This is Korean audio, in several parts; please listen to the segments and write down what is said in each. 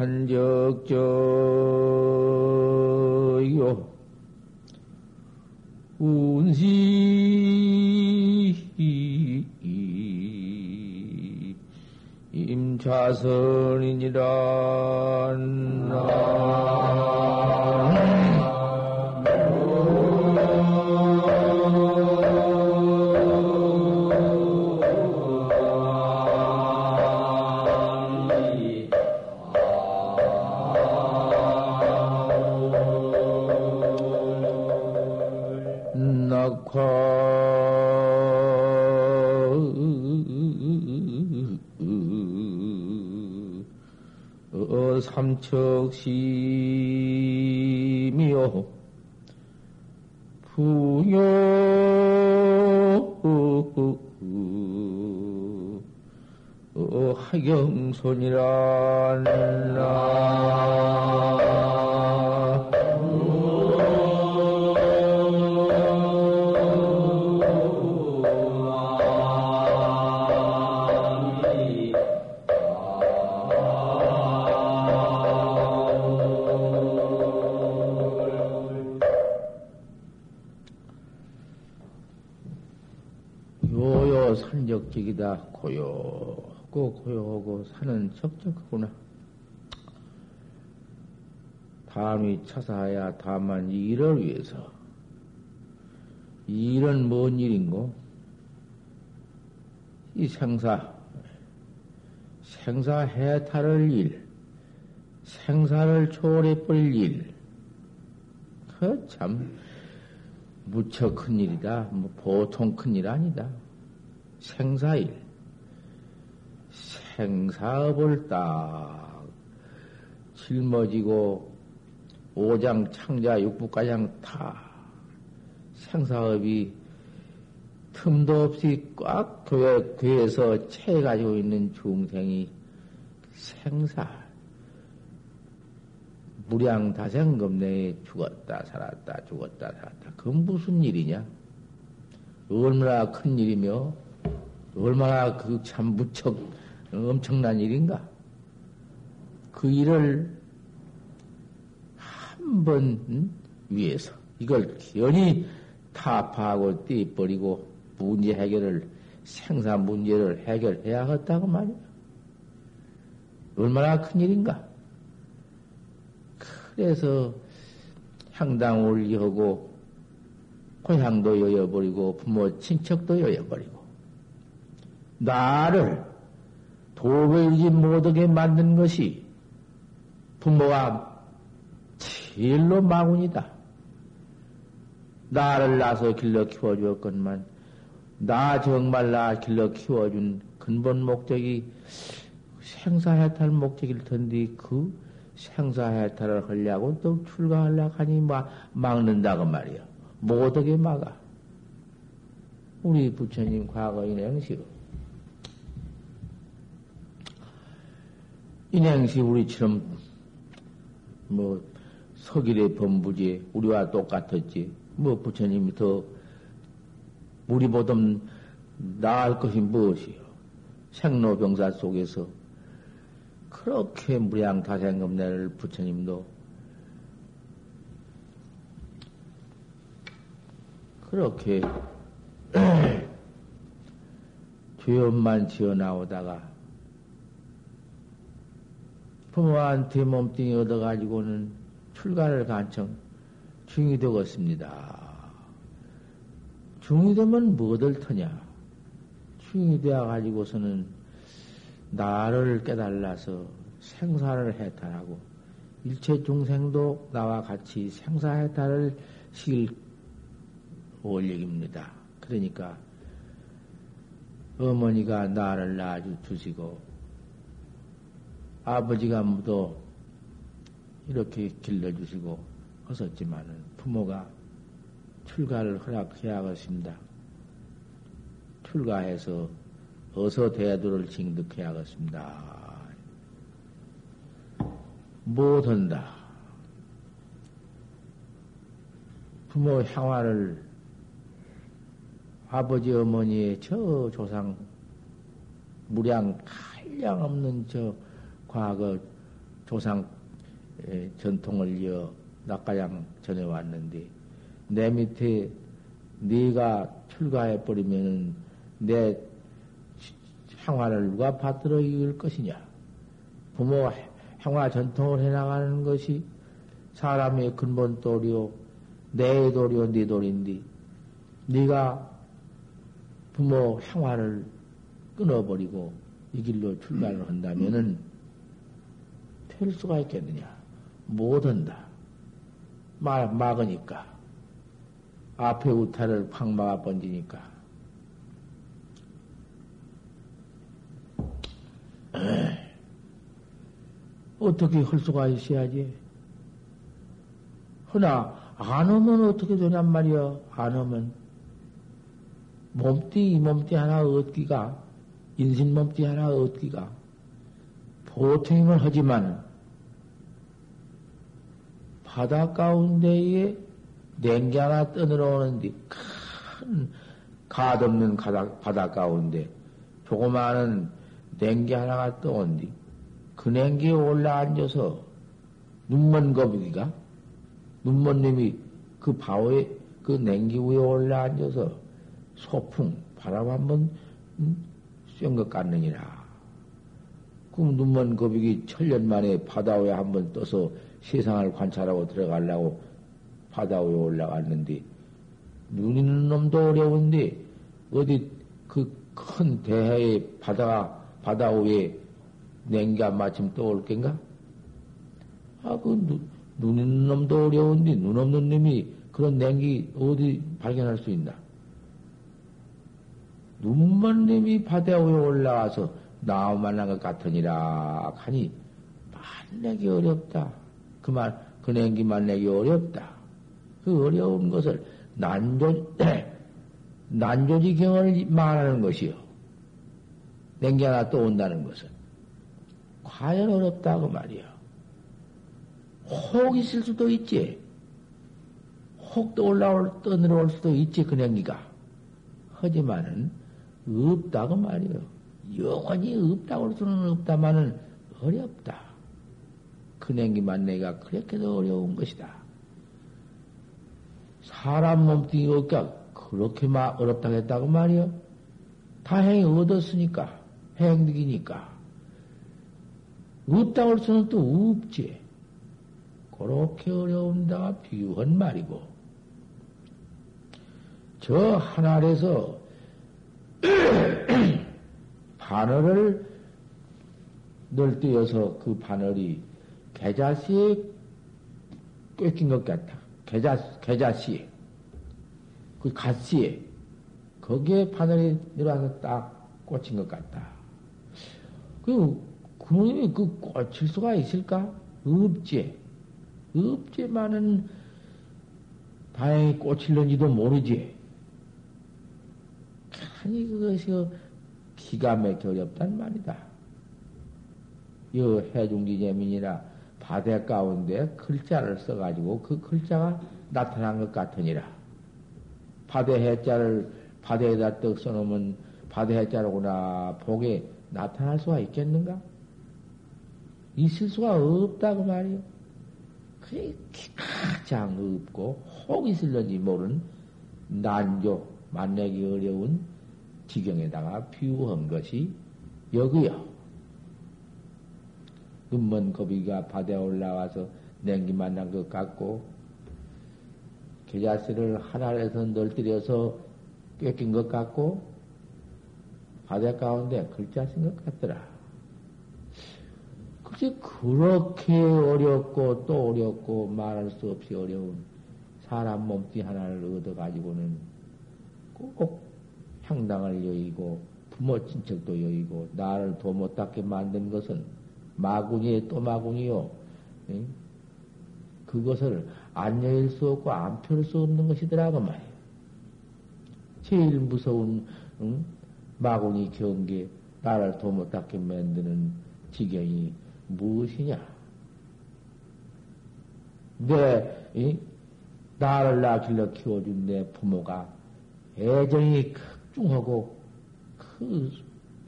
산적저요. 운시 임자선이니라 하경손이란 적적이다. 고요하고 고요하고 사 는 적적하구나. 다음이 차사야 다만 이 일을 위해서. 이 일은 뭔 일인고? 이 생사, 생사 해탈을 일, 생사를 초월해버릴 일. 그 참, 무척 큰 일이다. 뭐 보통 큰 일 아니다. 생사일. 생사업을 딱 짊어지고 오장 창자 육부가장 다 생사업이 틈도 없이 꽉 교회, 교회에서 채 가지고 있는 중생이 생사, 무량다생금내에 죽었다, 살았다, 죽었다, 살았다. 그건 무슨 일이냐? 얼마나 큰 일이며, 얼마나 그 참 무척 엄청난 일인가? 그 일을 한 번 위해서 이걸 연히 타파하고 떼버리고 문제 해결을 생사 문제를 해결해야 했다고 말이야. 얼마나 큰 일인가? 그래서 향당 올리하고 고향도 여여버리고 부모 친척도 여여버리고 나를 도배이지 못하게 만든 것이 부모가 제일로 마군이다. 나를 낳아서 길러 키워주었건만, 나 정말 나 길러 키워준 근본 목적이 생사해탈 목적일 텐데, 그 생사해탈을 하려고 또 출가하려고 하니 막, 막는다고 말이야. 못하게 막아. 우리 부처님 과거 인행식 인행시 우리처럼 뭐 서길의 범부지 우리와 똑같았지. 뭐 부처님이 더 우리보다 나을 것이 무엇이요? 생로병사 속에서 그렇게 무량다생금내를 부처님도 그렇게 죄업만 지어 나오다가 부모한테 몸뚱이 얻어가지고는 출가를 간청 중이 되었습니다. 중이 되면 뭐들 터냐? 중이 되어가지고서는 나를 깨달아서 생사를 해탈하고 일체 중생도 나와 같이 생사해탈을 시킬 원력입니다. 그러니까 어머니가 나를 낳아주시고 아버지가 모두 이렇게 길러주시고 하셨지만은 부모가 출가를 허락해야겠습니다. 출가해서 어서 대도를 징득해야겠습니다. 못한다. 부모 향화를 아버지 어머니의 저 조상 무량 한량 없는 저 과거 조상 전통을 이어 낙가양 전해왔는데 내 밑에 네가 출가해 버리면은 내 향화를 누가 받들어 이을 것이냐? 부모 향화 전통을 해나가는 것이 사람의 근본 도리요, 내 도리요, 네 도리인데, 네가 부모 향화를 끊어버리고 이 길로 출발을 한다면은 될 수가 있겠느냐? 못 한다. 막, 막으니까. 앞에 우타를 팍 막아 번지니까. 어떻게 할 수가 있어야지? 허나, 안 오면 어떻게 되냔 말이야, 안 오면. 몸띠, 이 몸띠 하나 얻기가, 인신 몸띠 하나 얻기가, 보통이면 하지만, 바다 가운데에 냉기 하나 떠내려오는데, 큰, 가없는 바다, 가운데, 조그마한 냉기 하나가 떠온디, 그 냉기에 올라앉아서, 눈먼 거북이가, 눈먼 놈이 그 바오에, 그 냉기 위에 올라앉아서, 소풍, 바람 한번 쐰것 같느니라. 그럼 눈먼 거북이 천년 만에 바다 위에 한번 떠서 세상을 관찰하고 들어가려고 바다 위에 올라갔는데, 눈 있는 놈도 어려운데, 어디 그 큰 대해의 바다가, 바다 위에 냉기가 마침 떠올 겐가? 아, 그 눈, 눈 있는 놈도 어려운데, 눈 없는 놈이 그런 냉기 어디 발견할 수 있나? 눈먼 님이 바다 위에 올라와서 나무 만난 것 같으니라 하니 만나기 어렵다. 그만 그 냉기 만나기 어렵다. 그 어려운 것을 난조 난조지 경을 말하는 것이요. 냉기 하나 또 온다는 것은 과연 어렵다고 말이요. 혹 있을 수도 있지. 혹도 올라올 떠내려올 수도 있지 그 냉기가. 하지만은 없다고 말이요. 영원히 없다고 할 수는 없다마는 어렵다. 그 냉기만 내가 그렇게도 어려운 것이다. 사람 몸뚱이 없기가 그렇게 막 어렵다고 했다고 말이요. 다행히 얻었으니까, 행득이니까. 없다고 할 수는 또 없지. 그렇게 어려운다 비유한 말이고. 저 하늘에서 바늘을 널뛰어서 그 바늘이 계자씨에 꿰낀 것 같아. 계자, 계자씨에. 그 갓씨에. 거기에 바늘이 내려와서 딱 꽂힌 것 같다. 그, 그놈이 그 꽂힐 수가 있을까? 없지. 없지만은 다행히 꽂힐는지도 모르지. 아니 그것이 기가 막혀 어렵단 말이다. 이 해중지재민이라 바대 가운데 글자를 써가지고 그 글자가 나타난 것 같으니라. 바대 해자를 바대에다 떡 써놓으면 바대 해자로구나 복에 나타날 수가 있겠는가? 있을 수가 없다고 말이요. 그게 가장 없고 혹 있을런지 모르는 난조 만나기 어려운 지경에다가 비유한 것이 여기요. 눈먼 거비가 바다에 올라와서 냉기 만난 것 같고, 계자스를 하늘에서 널뜨려서 꿰낀 것 같고, 바다 가운데 글자 쓴 것 같더라. 그게 그렇게 어렵고 또 어렵고 말할 수 없이 어려운 사람 몸뚱이 하나를 얻어가지고는 꼭 향당을 여의고 부모 친척도 여의고 나를 도못 닦게 만든 것은 마구니에 또. 응? 그것을 안 여일 수 없고 안 펼 수 없는 것이더라고 말이에요. 제일 무서운 응? 마구니 경계 나를 도못 닦게 만드는 지경이 무엇이냐? 내 나를 낳길러 키워준 내 부모가 애정이 극중하고 그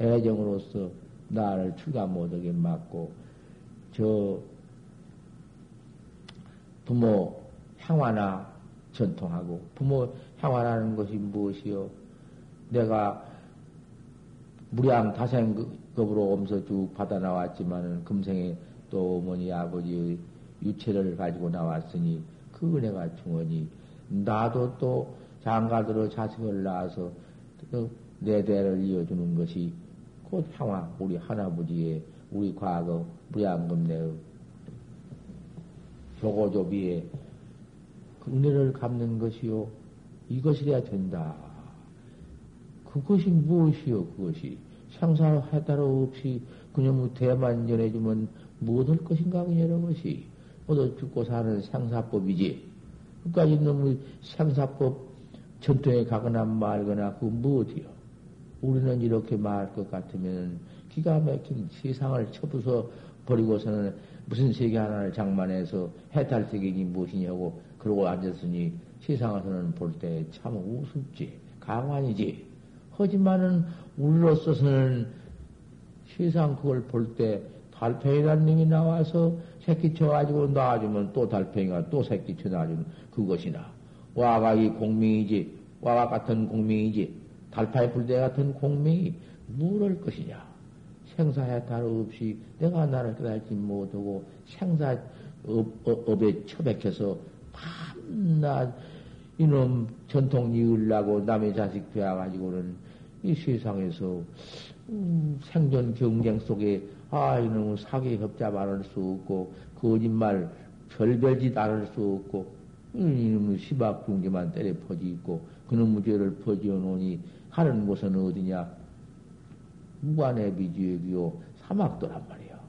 애정으로서 나를 출가 못하게 막고 저 부모 향화나 전통하고 부모 향화라는 것이 무엇이요? 내가 무량 다생급으로 엄서 쭉 받아 나왔지만은 금생에 또 어머니 아버지의 유체를 가지고 나왔으니 그 은혜가 중원이 나도 또 장가들어 자식을 낳아서 내 대를 이어주는 것이 곧 향화 우리 하나부지의 우리 과거 무량금내의 교고조비의 그 은혜를 갚는 것이요 이것이래야 된다. 그것이 무엇이요 그것이 상사 해따로 없이 그냥 대만 전해주면 무엇할 것인가 그녀는 것이 모두 죽고 사는 생사법이지. 그러니까 이놈의 생사법 전통에 가거나 말거나 그 무엇이요? 우리는 이렇게 말할 것 같으면 기가 막힌 세상을 쳐부서 버리고서는 무슨 세계 하나를 장만해서 해탈 세계이 무엇이냐고 그러고 앉았으니 세상에서는 볼 때 참 우습지 강환이지. 하지만은 우리로서는 세상 그걸 볼 때 달팽이라는 놈이 나와서 새끼 쳐가지고 놔주면 또 달팽이가 또 새끼 쳐놔주면 그것이나. 와가 이 공명이지 와가 같은 공명이지 달파의 불대 같은 공명이 무럴 것이냐? 생사해탈 없이 내가 나를 깨달지 못하고 생사 업, 업에 처박혀서 밤낮 이놈 전통 이으려고 남의 자식 되어가지고는 이 세상에서 음, 생존 경쟁 속에 아 이놈 사기 협잡 안할수 없고 거짓말 별별 짓 안 할 수 없고 이놈 시박 중지만 때려 퍼지 있고 그놈 죄를 퍼지어 놓으니 하는 곳은 어디냐 무관의 비지역이요 사막도란 말이야.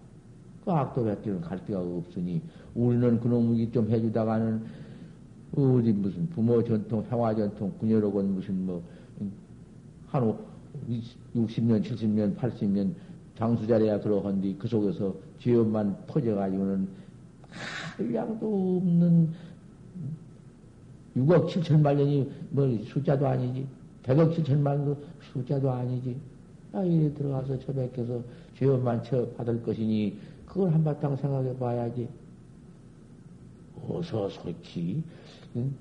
그 악도 뱉기는 갈 데가 없으니 우리는 그놈이 좀 해주다가는 어디 무슨 부모 전통, 평화 전통, 군여로건 무슨 뭐, 한 60년, 70년, 80년 장수자리야 그러한디 그 속에서 죄업만 퍼져가지고는 한량도 없는 6억 7천만 년이 뭐 숫자도 아니지. 100억 7천만 숫자도 아니지. 아, 이래 들어가서 처백해서 죄업만 쳐 받을 것이니 그걸 한바탕 생각해 봐야지. 어서 솔히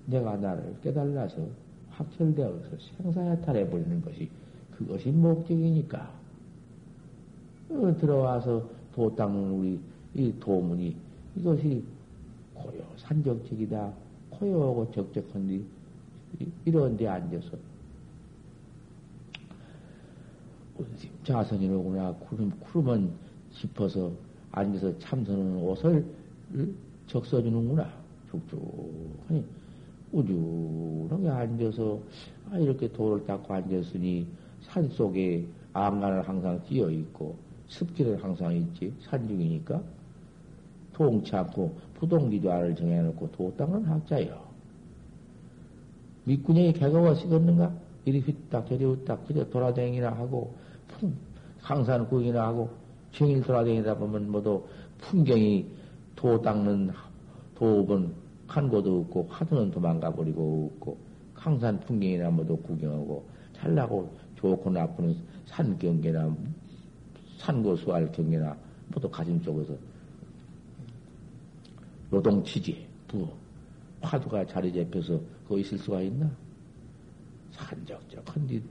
내가 나를 깨달아서 확철되어서 생사해탈해 버리는 것이 그것이 목적이니까. 어, 들어와서 도 닦는 우리 이 도문이 이것이 고요 산적적이다. 고요하고 적적한데 이런 데 앉아서 자선이로구나 구름, 구름은 짚어서 앉아서 참선하는 옷을 적셔주는구나. 쭉쭉하니 우주하게 앉아서 아, 이렇게 돌을 닦고 앉았으니 산 속에 안간을 항상 띄어 있고 습기를 항상 있지 산 중이니까 통치 않고 부동기도안을 정해놓고 도 닦는 학자요. 밑구녕이 개가가 식었는가? 이리 휘딱 저리 휘딱 그저 돌아다니나 하고 풍 항산 구경이나 하고 정일 돌아다니다 보면 모두 풍경이 도 닦는 도읍은 한 곳도 없고 화두는 도망가 버리고 없고 항산 풍경이나 모두 구경하고 잘나고 좋고 나쁘는 산 경계나 산고수할 경계나 모두 가슴 쪽에서 노동치지 부어 화두가 자리 잡혀서 거기 있을 수가 있나? 산적적한디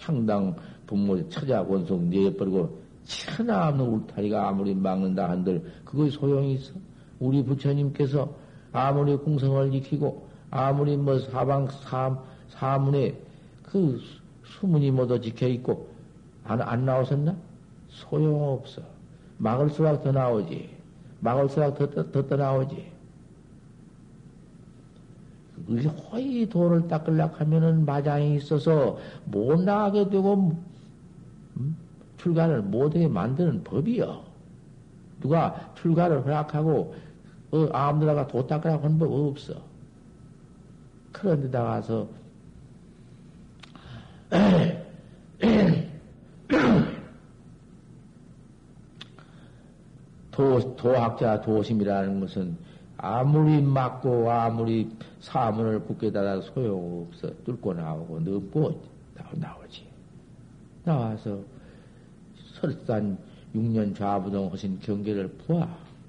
향당 부모 처자 원송 내버리고 천하 없는 울타리가 아무리 막는다 한들 그거에 소용이 있어? 우리 부처님께서 아무리 궁성을 지키고 아무리 뭐 사방 사, 사문에 그 수문이 모두 지켜 있고 안, 안 나오셨나? 소용없어. 막을수록 더 나오지. 막을수록 더, 더, 더, 더 나오지. 허이 돌을 닦으려고 하면은 마장이 있어서 못 나가게 되고, 음? 출가를 못하게 만드는 법이요. 누가 출가를 허락하고, 어, 아무데다가 도 닦으라고 하는 법 없어. 그런 데다 가서, 도, 도학자 도심이라는 것은 아무리 맞고 아무리 사문을 굳게 닫아 소용없어. 뚫고 나오고 넘고 나오지. 나와서 설산 6년 좌부동 하신 경계를 보아.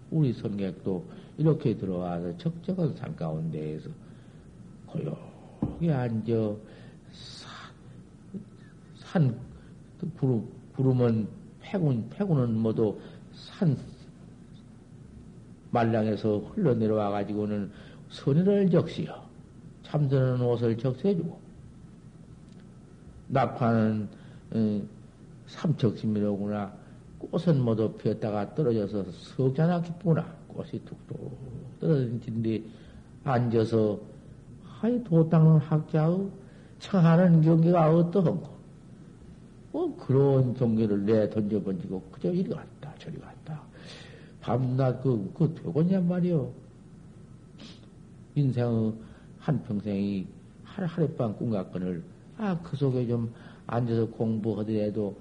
우리 선객도 이렇게 들어와서 적적한 산 가운데에서 고요하게 앉아 산, 구름, 구름은 패군, 패군은 모두 산 말량에서 흘러내려와 가지고는 선의를 적시어 참선은 옷을 적셔주고 낙화는 어, 삼척심이로구나. 꽃은 모두 피었다가 떨어져서 석자나 기쁘구나. 꽃이 툭툭 떨어진데 앉아서 하이 도닦는 학자의 청하는 경계가 어떠한고. 뭐 그런 경계를 내 던져번지고 그저 이리 갔다 저리 갔다 밤낮 그, 그 되겠냔 말이오. 인생의 한평생이 하 하룻밤 꿈같거늘, 아, 그 속에 좀 앉아서 공부하더라도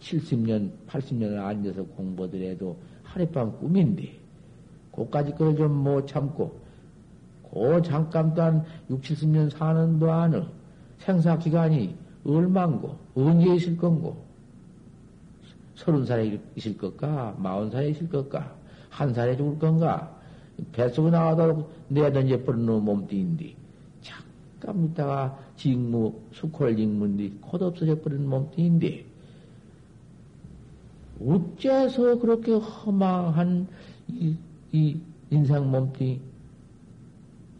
70년, 80년을 앉아서 공부하더라도 하룻밤 꿈인데, 그까지 거를 좀못 참고, 그 잠깐 또한 6, 70년 사는 동안은 생사 기간이 얼만고, 언제 있을 건고, 서른 살에 있을 것까? 마흔 살에 있을 것까? 한 살에 죽을 건가? 뱃속에 나와도 내던져 버리는 몸뚱인데 잠깐 있다가 직무, 수콜 직무인데 곧 없어져 버리는 몸뚱인데 어째서 그렇게 허망한 이, 이 인상 몸뚱이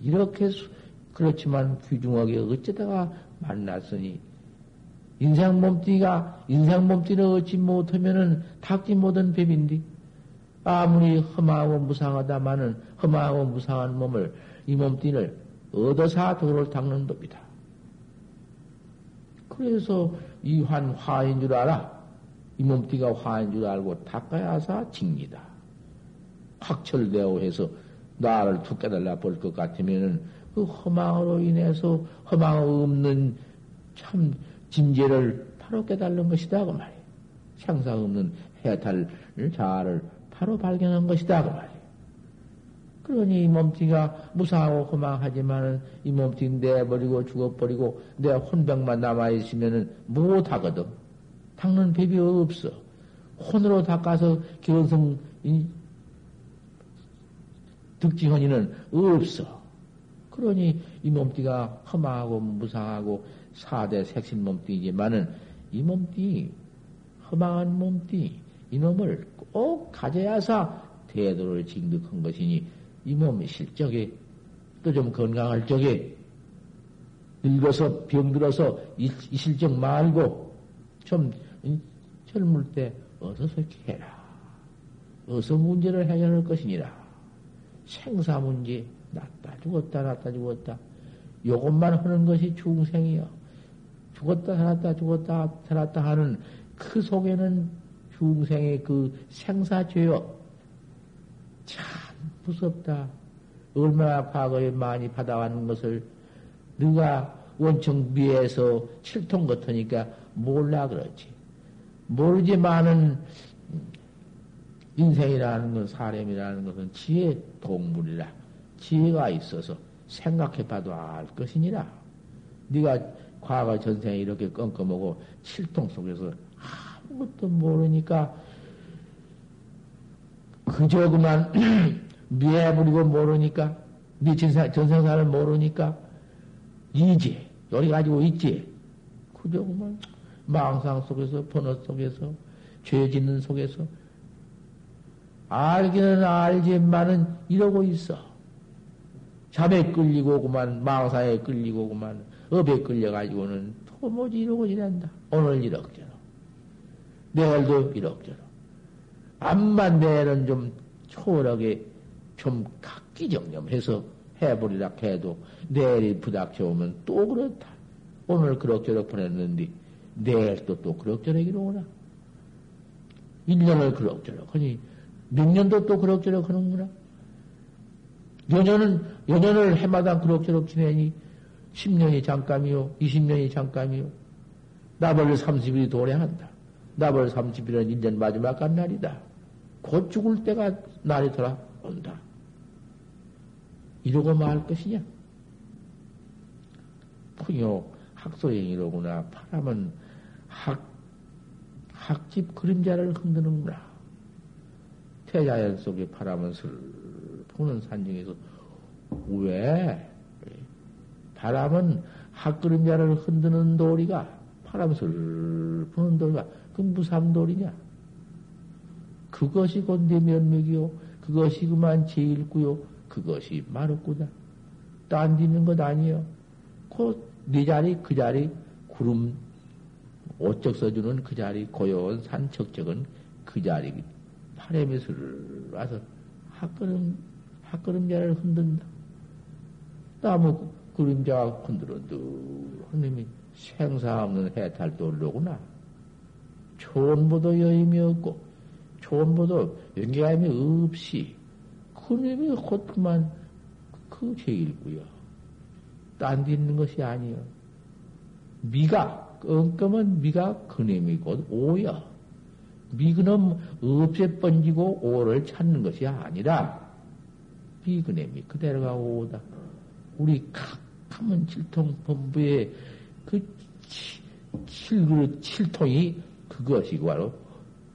이렇게 그렇지만 귀중하게 어쩌다가 만났으니 인상 몸뚱이가, 인상 몸뚱이를 얻지 못하면은 닦지 못한 뱀인데, 아무리 험하고 무상하다마는 험하고 무상한 몸을, 이 몸뚱이를 얻어사 도를 닦는 법이다. 그래서 이 환 화인 줄 알아. 이 몸뚱이가 화인 줄 알고 닦아야사 징니다. 확철되어 해서 나를 툭 깨달라 볼 것 같으면은 그 허망으로 인해서 허망 없는 참 진제를 바로 깨달는 것이다. 그 말이에요. 상상 없는 해탈 자아를 바로 발견한 것이다. 그 말이에요. 그러니 이 몸뚱이가 무상하고 허망하지만은 이 몸뚱이 내버리고 죽어버리고 내 혼병만 남아있으면은 못하거든. 닦는 법이 없어. 혼으로 닦아서 견성, 득지헌이는 없어. 그러니 이 몸띠가 험하고 무상하고 사대 색신 몸뚱이지만은 이 몸뚱이, 허망한 몸뚱이, 이놈을 꼭 가져야사 대도를 징득한 것이니 이 몸이 실적에 또 좀 건강할 적에 늙어서 병들어서 이, 이 실적 말고 좀 젊을 때 어서서 해라. 어서 문제를 해결할 것이니라. 생사 문제, 낫다 죽었다, 낫다 죽었다. 요것만 하는 것이 중생이요. 죽었다 살았다 죽었다 살았다 하는 그 속에는 중생의 그 생사죄요. 참 무섭다. 얼마나 과거에 많이 받아왔는 것을 네가 원청 비에서 칠통 같으니까 몰라 그렇지. 모르지만은 인생이라는 건 사람이라는 것은 지혜 동물이라 지혜가 있어서 생각해봐도 알 것이니라. 네가 과거 전생에 이렇게 껌껌하고 칠통 속에서 아무것도 모르니까 그저 그만 미해부리고 모르니까 네 전생, 전생사를 모르니까 이제 요리 가지고 있지. 그저 그만 망상 속에서 번호 속에서 죄 짓는 속에서 알기는 알지만은 이러고 있어. 잠에 끌리고 그만 망상에 끌리고 그만 업에 끌려가지고는 도무지 이러고 지낸다. 오늘 이럭저럭. 내일도 이럭저럭. 암만 내일은 좀 초월하게 좀 각기정념해서 해버리라 해도 내일이 부닥쳐오면 또 그렇다. 오늘 그럭저럭 보냈는데 내일 또 또 그럭저럭 이러구나. 1년을 그럭저럭 하니 몇 년도 또 그럭저럭 하는구나. 연년은, 연년을 해마다 그럭저럭 지내니 10년이 잠깐이요, 20년이 잠깐이요. 나벌 30일이 도래한다. 나벌 30일은 1년 마지막 간 날이다. 곧 죽을 때가 날이 돌아온다. 이러고 말 것이냐? 풍요 학소행이로구나. 바람은 학, 학집 그림자를 흔드는구나. 태자연 속에 바람은 슬 부는 산중에서 왜? 바람은 학 그림자를 흔드는 도리가 바람 슬 부는 도리가 그 무삼도리냐? 그것이 곤대 면목이요. 그것이 그만 제일구요. 그것이 마루구다. 딴 짓는 것 아니요. 곧네 자리 그 자리 구름 오쩍 써주는 그 자리 고요한 산 척척은 그 자리 바람이 슬 와서 학걸음 학걸음자를 흔든다. 나무 그림자가 흔들어도 하님이 생사 없는 해탈도 오르구나. 좋은보도 여임이 없고 좋은보도 연계함이 없이 그놈이 헛만 그 제일구요. 딴 데 있는 것이 아니요. 미가, 껌껌은 미가 그놈이 곧 오여. 미그놈 없애 번지고 오를 찾는 것이 아니라 미그놈이 그대로가 오다. 우리 각 하면 칠통 본부의 그 칠그릇 칠통이 그것이 바로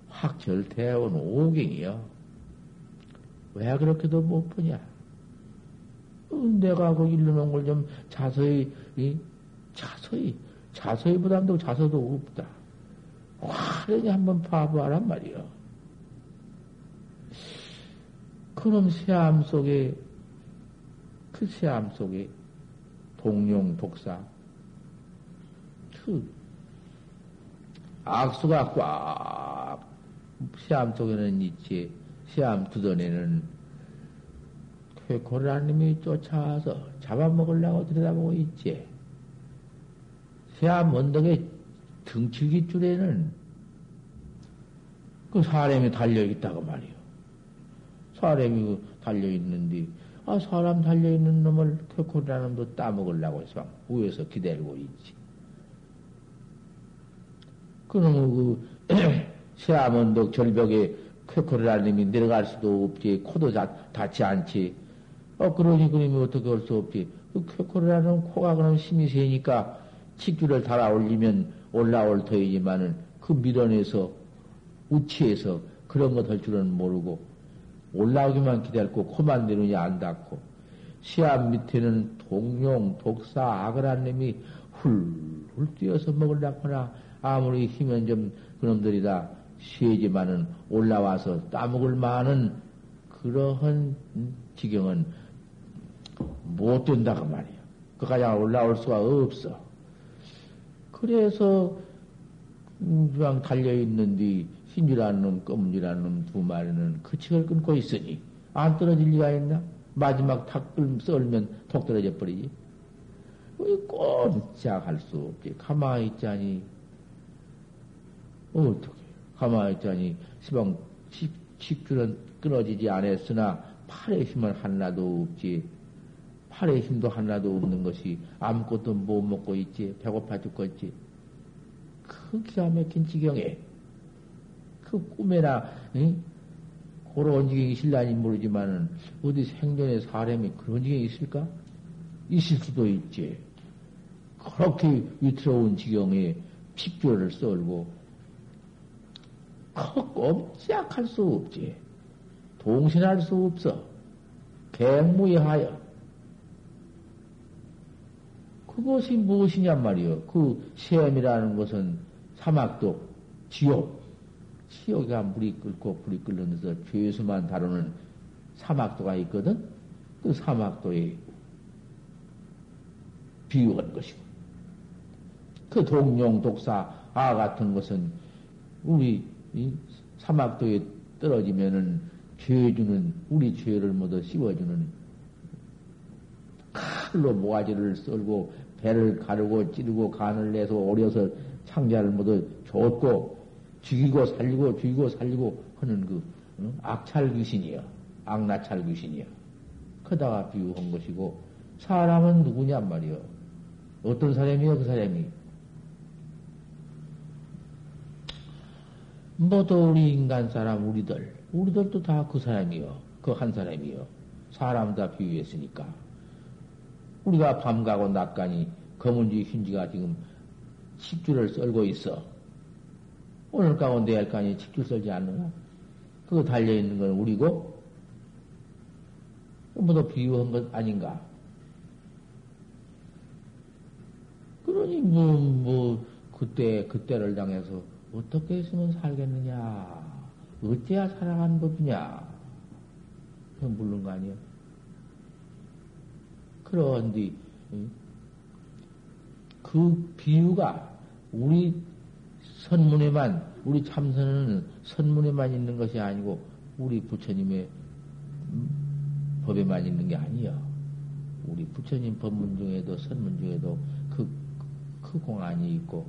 확철대원 오경이요. 왜 그렇게도 못 보냐? 어, 내가 그 일러놓은 걸 좀 자서히, 자서히, 자서히 부담도 자서도 없다. 화려히 한번 봐보란 말이요. 그놈 새암 속에, 그 새암 속에 동룡, 독사, 그 악수가 꽉 새암 속에는 있지. 새암 두던에는 고라님이 쫓아와서 잡아먹으려고 들여다보고 있지. 새암 언덕에 등치기 줄에는 그 사람이 달려있다고 말이요. 사람이 그 달려있는데, 아, 사람 달려있는 놈을 쾌코라는 놈도 따먹으려고 해서 위에서 기다리고 있지. 그놈의 그, 새암 언덕 절벽에 쾌코라는 놈이 내려갈 수도 없지. 코도 다, 닿지 않지. 어, 그러니 그놈이 어떻게 할 수 없지. 그 쾌코라는 코가 그럼 힘이 세니까 칙주를 달아 올리면 올라올 터이지만은 그 밀어내서 우치해서 그런 것 할 줄은 모르고 올라오기만 기다리고 코만 내느냐 안 닿고 시암 밑에는 동룡, 독사, 아그란 놈이 훌훌 뛰어서 먹으려거나 아무리 힘은 좀 그놈들이다 시해지만은 올라와서 따먹을 만한 그러한 지경은 못 된다고 말이야. 그까지 올라올 수가 없어. 그래서 그냥 달려 있는데 흰줄라는 놈, 검은줄라는 놈두 마리는 그 칙을 끊고 있으니 안 떨어질 리가 있나? 마지막 탁 썰면 톡 떨어져 버리지. 왜 꼼짝할 수 없지. 가만히 있자니. 어떻게. 가만히 있자니. 시방 식줄은 끊어지지 않았으나 팔의 힘은 하나도 없지. 팔의 힘도 하나도 없는 것이 아무것도 못 먹고 있지. 배고파 죽겠지. 그 기가 막힌 지경에 그 꿈에나 응? 그런 지경이 실란지 모르지만은 어디 생전에 사람이 그런 지경이 있을까? 있을 수도 있지. 그렇게 위태로운 지경에 픽조를 썰고 꼼짝할 수 없지. 동신할 수 없어. 갱무의하여 그것이 무엇이냔 말이요. 그 시험이라는 것은 사막도 지옥. 지옥이가 물이 끓고 불이 끓는데서 죄수만 다루는 사막도가 있거든. 그 사막도에 비유한 것이고. 그 동룡, 독사, 아 같은 것은 우리 사막도에 떨어지면은 죄주는 우리 죄를 모두 씌워주는 칼로 모가지를 썰고 배를 가르고 찌르고 간을 내서 오려서 창자를 모두 줬고 죽이고 살리고 죽이고 살리고 하는 그 응? 악찰 귀신이야. 악나찰 귀신이야. 크다가 비유한 것이고 사람은 누구냐 말이요. 어떤 사람이요 그 사람이 모두 우리 인간 사람 우리들 우리들도 다 그 사람이요. 그 한 사람이요. 사람 다 비유했으니까. 우리가 밤 가고 낮 가니 검은지 흰지가 지금 식주를 썰고 있어. 오늘 가고 내일 가니 식주 썰지 않느냐? 그거 달려있는 건 우리고? 뭐더 비유한 것 아닌가? 그러니, 뭐, 뭐, 그때, 그때를 당해서 어떻게 했으면 살겠느냐? 어째야 살아가는 법이냐? 그 물론 거 아니야? 그런데, 그 비유가 우리 선문에만, 우리 참선은 선문에만 있는 것이 아니고, 우리 부처님의 법에만 있는 게 아니야. 우리 부처님 법문 중에도, 선문 중에도 그, 그 공안이 있고,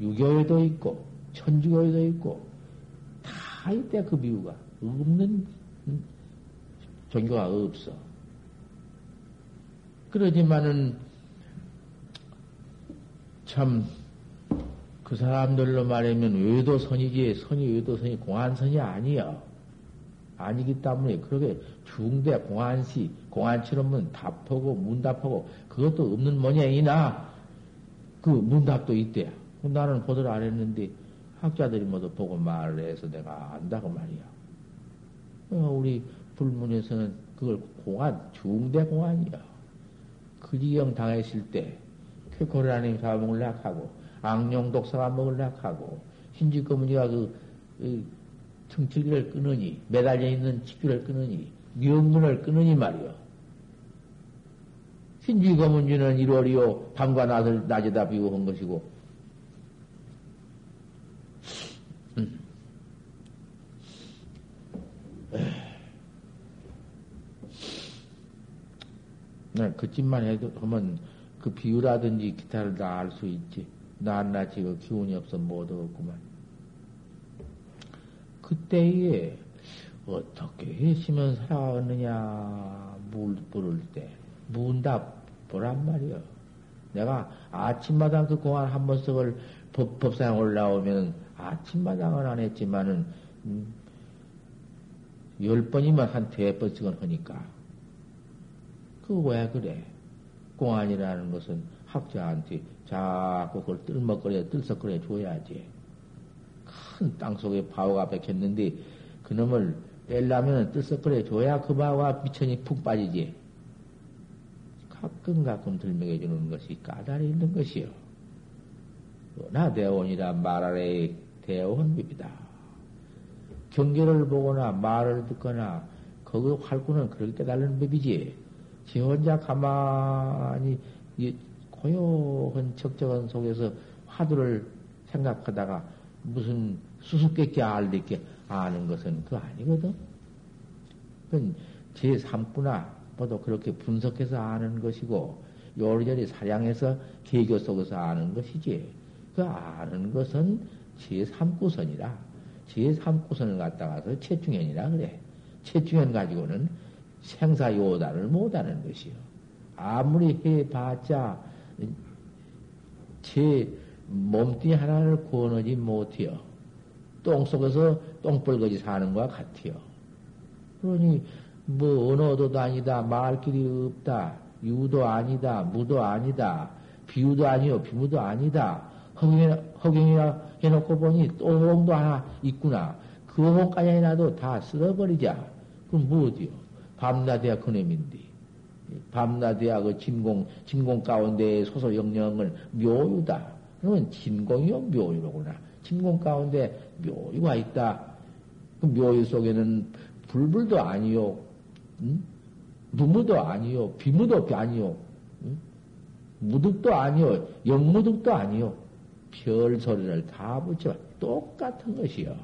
유교에도 있고, 천주교에도 있고, 다 이때 그 비유가. 없는 종교가 없어. 그러지만은, 참, 그 사람들로 말하면 외도선이지, 선이 외도선이 공안선이 아니야. 아니기 때문에 그렇게 중대 공안시, 공안처럼은 답하고 문답하고 그것도 없는 모양이나 그 문답도 있대요. 나는 보도를 안 했는데 학자들이 모두 보고 말을 해서 내가 안다고 말이야. 어, 우리 불문에서는 그걸 공안, 중대 공안이야. 그 지경 당했을 때, 쾌코라님 잡아먹으려 하고, 악령 독사가 먹으려 하고, 흰지꺼무니가 그, 그 등칠기를 끊으니, 매달려 있는 치기를 끊으니, 명문을 끊으니 말이야. 흰지꺼문지는 1월이요, 밤과 낮을, 낮에다 비유한 것이고, 네, 그짓만 해도 하면 그 비유라든지 기타를 다 알 수 있지. 낱낱이 그 기운이 없어 못 얻었구만. 그때에 어떻게 했으면 살아왔느냐 물 부를 때 문답 보란 말이여. 내가 아침마당 그 공안 한 번씩을 법, 법상 올라오면 아침마당은 안 했지만은 음, 열 번이면 한 대번씩은 하니까 그 왜 그래? 공안이라는 것은 학자한테 자꾸 그걸 뜰먹거려, 뜰썩거려 줘야지. 큰 땅 속에 바오가 박혔는데 그놈을 뺄려면 뜰썩거려 줘야 그 바오가 미천이 푹 빠지지. 가끔 가끔 들먹여 주는 것이 까다리 있는 것이요. 나 대원이라 말하래 대원법이다. 경계를 보거나 말을 듣거나 거기 활구는 그렇게 깨달는 법이지. 지 혼자 가만히 고요한 적적한 속에서 화두를 생각하다가 무슨 수수께끼 알리게 아는 것은 그 아니거든. 그건 제3구나 모두 그렇게 분석해서 아는 것이고 요리저리 사량해서 개교 속에서 아는 것이지. 그 아는 것은 제3구선이라. 제3구선을 갖다가서 채중현이라 그래. 채중현 가지고는 생사요단을 못하는 것이요. 아무리 해봤자 제 몸뚱이 하나를 구원하지 못해요. 똥 속에서 똥벌거지 사는 것과 같아요. 그러니 뭐 언어도 아니다, 말 길이 없다, 유도 아니다, 무도 아니다, 비유도 아니요, 비무도 아니다. 허경이나 해놓고 보니 똥도 하나 있구나. 그 호까지 해놔도 다 쓸어버리자. 그럼 뭐 어디요? 밤낮이야 그놈인데. 밤낮이야 그 진공, 진공 가운데 소소 영령은 묘유다. 그러면 진공이요 묘유로구나. 진공 가운데 묘유가 있다. 그 묘유 속에는 불불도 아니요. 응? 무무도 아니요. 비무도 아니요. 응? 무득도 아니요. 영무득도 아니요. 별 소리를 다 붙여. 똑같은 것이요.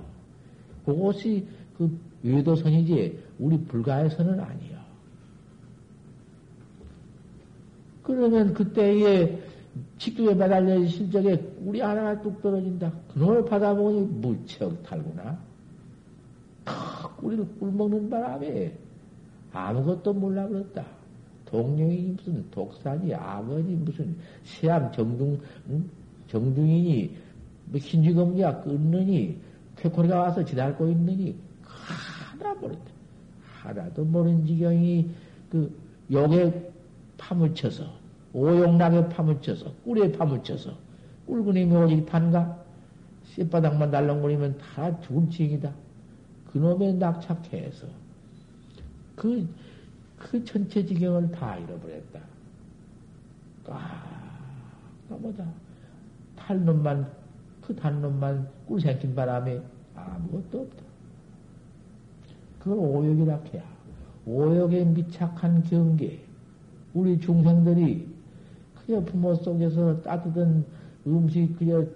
그것이 그 외도선이지 우리 불가에서는 아니야. 그러면 그때에 직두에 매달려 있을 적에 우리 하나가 뚝 떨어진다. 그놈을 받아보니 무척 탈구나. 우리를 꿀먹는 바람에 아무것도 몰라 그랬다. 동령이 무슨 독산이 아버지 무슨 시암 정중 응? 정중이니 뭐 흰쥐검지가 끊느니 쾌코리가 와서 지달고 있느니 하나 모른다. 하나도 모르는 지경이 그 욕에 파묻혀서 오용락에 파묻혀서 꿀에 파묻혀서 꿀근이 오직 판가 쇳바닥만 날렁거리면 다 지경이다. 그놈의 낙착해서 그, 그 전체 지경을 다 잃어버렸다. 아, 까보다 탈놈만, 그 단놈만 꿀 생긴 바람에 아무것도 없다. 그걸 오욕이라 해야. 오욕에 미착한 경계. 우리 중생들이 그저 부모 속에서 따뜻한 음식 그저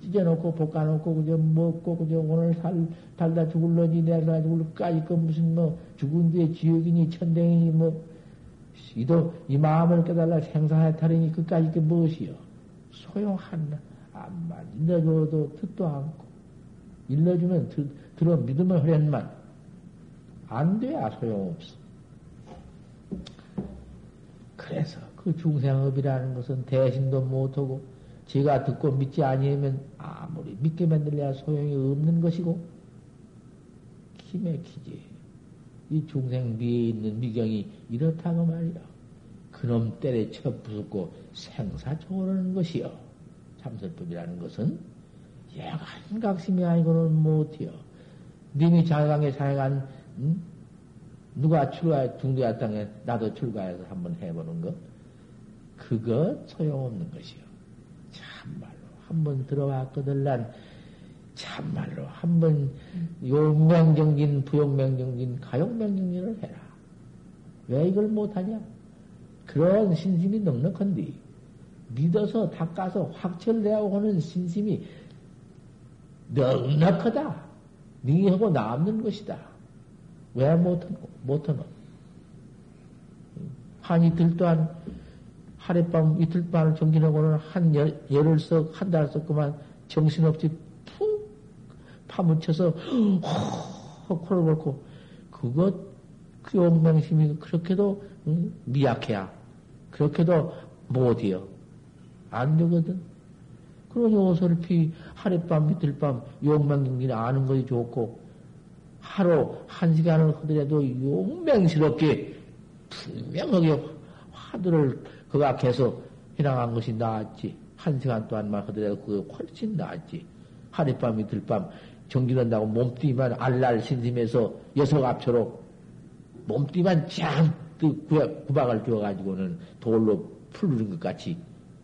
찢어놓고 볶아놓고 그저 먹고 그저 오늘 살 달다 죽을러니 내가 죽을까지 그 무슨 뭐 죽은 뒤에 지옥이니 천댕이니 뭐 이도 이 마음을 깨달라 생사해탈이니 그까지 게 무엇이요 소용한나 암만 일러줘도 듣도 않고 일러주면 들, 들어 믿으면 흐련만 안 돼야 소용없어. 그래서 그 중생업이라는 것은 대신도 못하고 제가 듣고 믿지 아니하면 아무리 믿게 만들려야 소용이 없는 것이고 기맥히지. 이 중생 위에 있는 미경이 이렇다고 말이야. 그놈 때려쳐 부수고 생사 초월하는 것이요. 참설법이라는 것은 얘가 한각심이 아니고는 못해요. 님이 자강에 사행한 음? 누가 출가 중대한 땅에 나도 출가해서 한번 해보는 거 그거 소용없는 것이요. 참말로 한번 들어왔거든 난 참말로 한번 용명정진, 부용명정진, 가용명정진을 해라. 왜 이걸 못하냐? 그런 신심이 넉넉한디 믿어서 닦아서 확철되하고 하는 신심이 넉넉하다. 니하고 남는 것이다. 왜 못하노? 못하노? 한 이틀 동안 하룻밤 이틀 밤을 정진하고는 한 열, 열흘 썩, 한달썩 그만 정신없이 푹 파묻혀서 헉 코를 골고 그것 그 용맹심이 그렇게도 응? 미약해야 그렇게도 못해요. 안 되거든. 그러니 어설피 하룻밤 이틀밤 용맹경기를 아는 것이 좋고 하루 한 시간을 하더라도 용맹스럽게 분명하게 화두를 그 앞에서 해나간 것이 나았지. 한 시간 동안만 하더라도 그게 훨씬 나았지. 하룻밤 이틀밤 정진한다고 몸뚱이만 알랄 신심해서 여석 앞처로 몸뚱이만 잔뜩 구박을 주어가지고는 돌로 풀르는 것 같이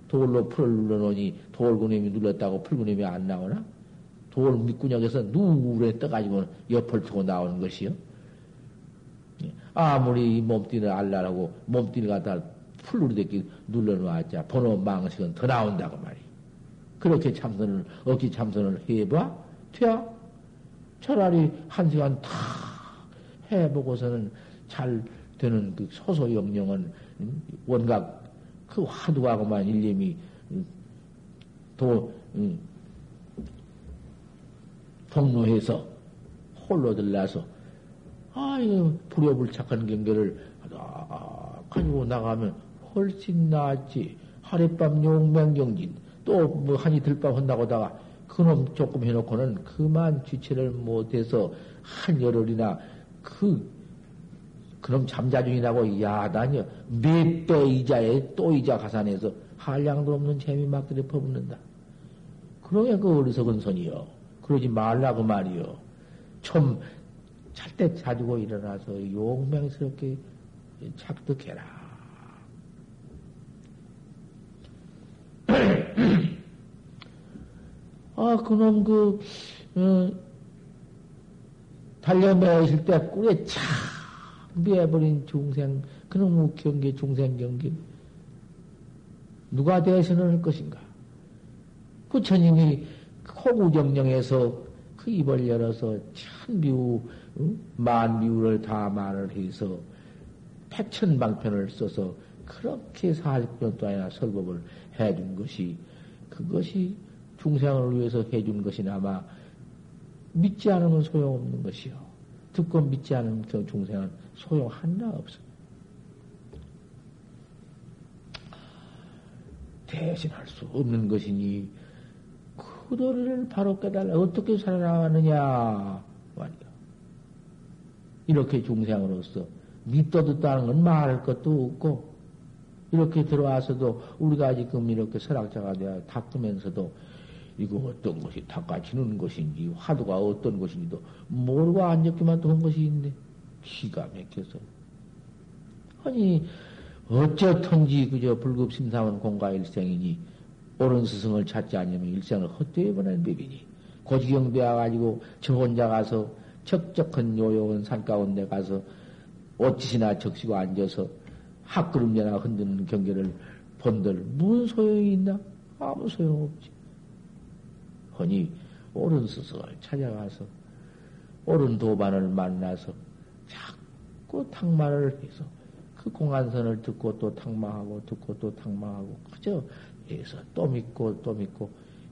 돌로 풀을 눌러놓으니 돌구님이 눌렀다고 풀구님이 안 나오나? 돌 밑구녕에서 누구에 떠가지고 옆을 치고 나오는 것이요. 예. 아무리 몸뚱이를 알라라고 몸뚱이를 갖다 풀누리대기 눌러놓았자 번호 망식은 더 나온다고 말이. 그렇게 참선을 어기 참선을 해봐 돼야 차라리 한 시간 다 해보고서는 잘 되는 그 소소 영령은 음, 원각 그 화두하고만 일념이 음, 도 음, 동로해서 홀로 들라서 아 이거 불효불착한 경계를 아, 가지고 나가면 훨씬 낫지 하룻밤 용맹경진 또 뭐 한이 들밤 한다고다가 그놈 조금 해놓고는 그만 지체를 못해서 한 열흘이나 그 그럼 잠자중이라고 야단이요 몇배 이자에 또 이자 가산해서 한량도 없는 재미 막들이 퍼붓는다. 그러게 그 어리석은 손이요. 그러지 말라고 말이요. 좀 잘 때 자주고 일어나서 용맹스럽게 착득해라. 아, 그놈 그, 어, 달려매 있을 때 꿀에 착 매버린 중생, 그놈 경계, 중생 경계. 누가 대신을 할 것인가? 그 천인이 호구정령에서 그 입을 열어서 천비우, 응? 만비우를 다 말을 해서 백천방편을 써서 그렇게 40년 동안이나 설법을 해준 것이 그것이 중생을 위해서 해준 것이나마 믿지 않으면 소용없는 것이요. 듣고 믿지 그 중생은 소용 하나 없어. 대신할 수 없는 것이니 그 도리를 바로 깨달아 어떻게 살아나가느냐 말이야. 이렇게 중생으로서 믿도 듣다는 건 말할 것도 없고 이렇게 들어와서도 우리가 지금 이렇게 설학자가 되어 닦으면서도 이거 어떤 것이 닦아지는 것인지 화두가 어떤 것인지도 모르고 앉았기만 또 한 것이 있네. 기가 막혀서. 아니 어쩌든지 그저 불급심사원 공가 일생이니 옳은 스승을 찾지 않으면 일생을 헛되이 보낸 법이니 고지경 되어가지고 저 혼자 가서 적적한 요용한 산 가운데 가서 옷짓이나 적시고 앉아서 학그름제나 흔드는 경계를 본들 무슨 소용이 있나? 아무 소용없지. 허니 옳은 스승을 찾아가서 옳은 도반을 만나서 자꾸 탕마를 해서 그 공안선을 듣고 또 탕마하고 듣고 또 탕마하고 그저 해서 또 믿고 또 믿고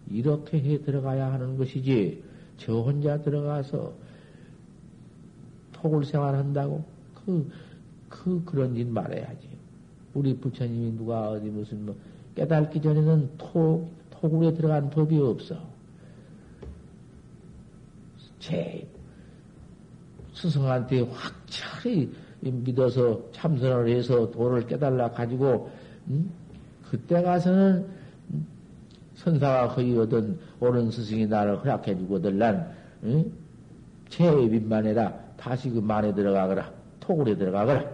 이렇게 해 들어가야 하는 것이지 저 혼자 들어가서 토굴 생활한다고 그, 그 그런 짓 말해야지. 우리 부처님이 누가 어디 무슨 뭐 깨닫기 전에는 토, 토굴에 들어간 법이 없어. 제 스승한테 확철히 믿어서 참선을 해서 도를 깨달라 가지고 음? 그때 가서는 선사가 거의 얻은 옳은 스승이 나를 허락해 주거들란 응? 제입만 해라 다시 그 만에 들어가거라 토굴에 들어가거라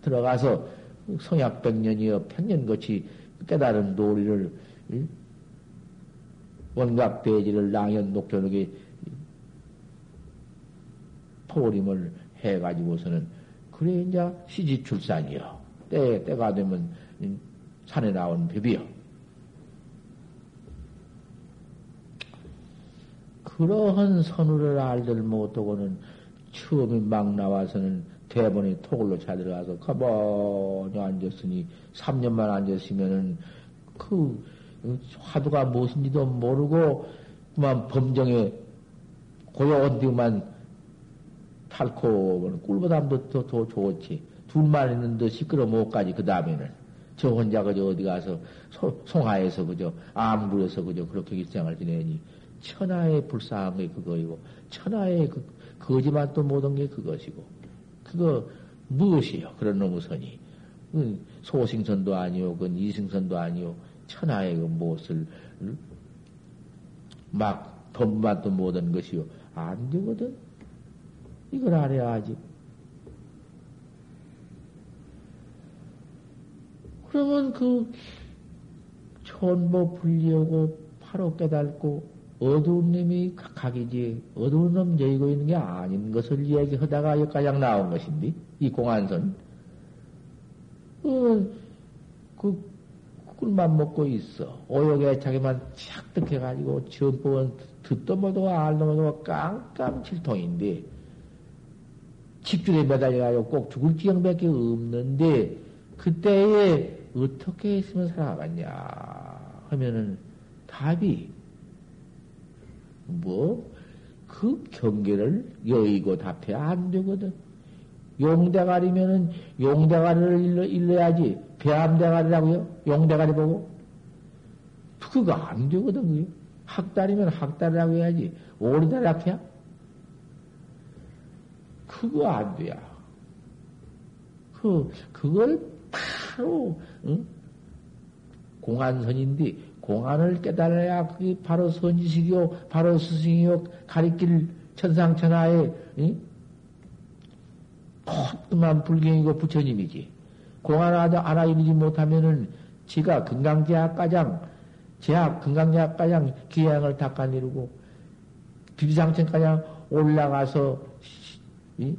들어가서 성약 백년이여 백년같이 깨달은 도리를 응? 원각 대지를 낭연 녹조하게 포림을 해가지고서는 그래 이제 시지출산이요 때 때가 되면 산에 나온 법이요. 그러한 선우를 알들 못하고는 처음에 막 나와서는 대본에 토굴로 찾들어가서 가만히 앉았으니 3년만 앉았으면은 그 화두가 무엇인지도 모르고 그만 범정에 고요한 뒤만 탈코 꿀보담도 더, 더 좋지. 둘만 있는데 시끄러 못 가지, 그 다음에는. 저 혼자 그저 어디 가서 소, 송하에서 그저 암구에서 그저 그렇게 일생을 지내니 천하의 불쌍한 게 그거이고 천하의 그 거지만 또 모든 게 그것이고 그거 무엇이요? 그런 놈의 선이 그 소승선도 아니오, 그 이승선도 아니오, 천하의 그 무엇을 막 돈만 또 모든 것이요 안 되거든. 이걸 알아야지. 그러면 그 천보 불리하고 바로 깨닫고 어두운 놈이 각각이지 어두운 놈 여의고 있는 게 아닌 것을 이야기하다가 여기까지 나온 것인데 이 공안선 어, 그 꿀만 먹고 있어 오욕에 자기만 착득해가지고 전법은 듣도 못하고 알도 못하고 깜깜칠통인데 집줄에 매달려가지고 꼭 죽을 지경밖에 없는데 그때에 어떻게 했으면 살아가냐 하면은 답이 뭐 그 경계를 여의고 답해야 안 되거든. 용대가리면은 용대가리를 일러, 일러야지 배암대가리라고요. 용대가리 보고 그거 안 되거든. 그게. 학달이면 학달이라고 해야지 오리다리라고 해야 그거 안 돼야. 그 그걸 바로 응? 공안선인데 공안을 깨달아야 그게 바로 선지식이요, 바로 스승이요, 가리킬 천상천하의 응? 콧만 불경이고 부처님이지. 공안 알아 이르지 못하면은 지가 건강제약가장, 제약 건강제약가장 기양을 닦아 내리고 비비상천가장 올라가서 이?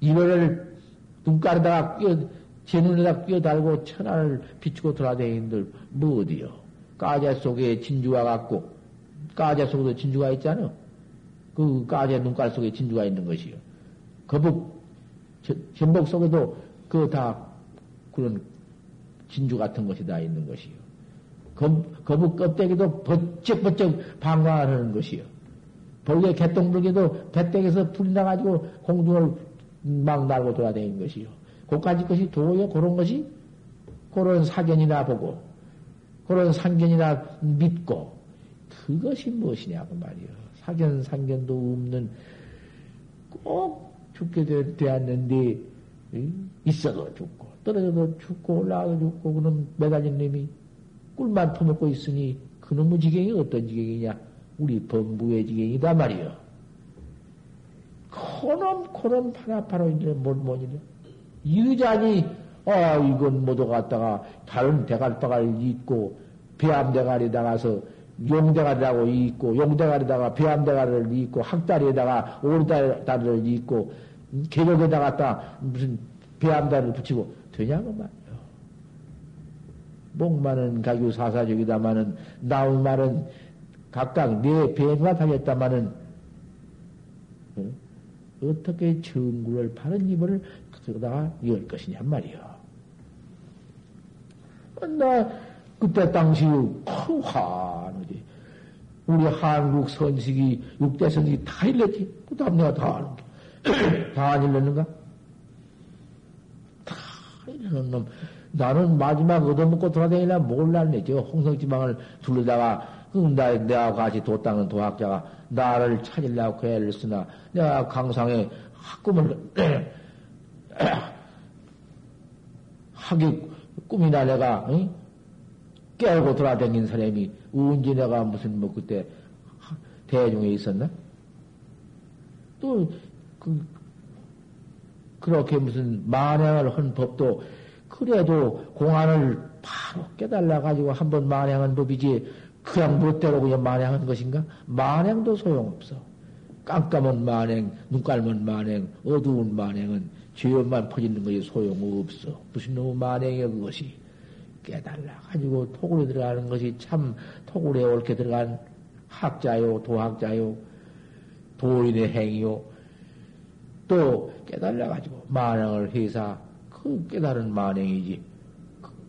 이거를 눈가에다가 끼어, 제 눈에다 끼어 달고 천하를 비추고 돌아다니는들 뭐 어디요? 까제 속에 진주가 갖고, 까제 속에도 진주가 있잖아. 그 까제 눈깔 속에 진주가 있는 것이요. 거북, 전복 속에도 그 다 그런 진주 같은 것이 다 있는 것이요. 거북 껍데기도 번쩍번쩍 방광하는 것이요. 벌레 개똥불개도 배땡에서 불이 나가지고 공중을 막 날고 돌아다니는 것이요. 그까지 것이 도요, 그런 것이, 그런 사견이나 보고, 그런 상견이나 믿고, 그것이 무엇이냐고 말이요. 사견, 상견도 없는 꼭 죽게 되, 되었는데, 있어도 죽고, 떨어져도 죽고, 올라가도 죽고, 그놈 매달린 놈이 꿀만 퍼먹고 있으니, 그놈의 지경이 어떤 지경이냐? 우리 범부의 지경이다 말이요. 그놈, 그놈 파나파로 이제 뭘, 뭐니래. 이자니 아, 이건 모두 갖다가 다른 대갈바가리 있고, 배암대가리 나가서 용대가리라고 있고, 용대가리다가 배암대가리를 있고, 학다리에다가 오리다리를 있고, 계곡에다 갖다 무슨 배암다리를 붙이고, 되냐고 말이요. 목마는 가교 사사적이다마는, 나올 말은 각각 내 배가 달렸다마는, 어? 어떻게 정구를 바른 입을 그러다가 열 것이냐 말이요. 나 그때 당시 큰 환하지. 우리 한국 선식이 육대 선식이 다 일렀지. 그 다음 내가 다 아는 게. 다 안 일렀는가? 다 일러는 놈. 나는 마지막 얻어먹고 돌아다니나 몰랐네. 저 홍성지방을 둘러다가 그 나, 내가 같이 도땅은 도학자가 나를 찾으려고 애를 쓰나 내가 강상에 학금을 하기 꿈이나 내가 응? 깨우고 돌아다닌 사람이 언제 내가 무슨 뭐 그때 대중에 있었나? 또 그, 그렇게 무슨 만행을 한 법도 그래도 공안을 바로 깨달아 가지고 한번 만행한 법이지 그냥 멋대로 그냥 만행한 것인가? 만행도 소용없어. 깜깜한 만행, 눈 깔면 만행, 어두운 만행은 죄업만 퍼지는 것이 소용없어. 무슨 너무 만행이야, 그것이. 깨달라 가지고 토굴에 들어가는 것이 참 토굴에 옳게 들어간 학자요, 도학자요, 도인의 행위요. 또 깨달라 가지고 만행을 해서 그 깨달은 만행이지.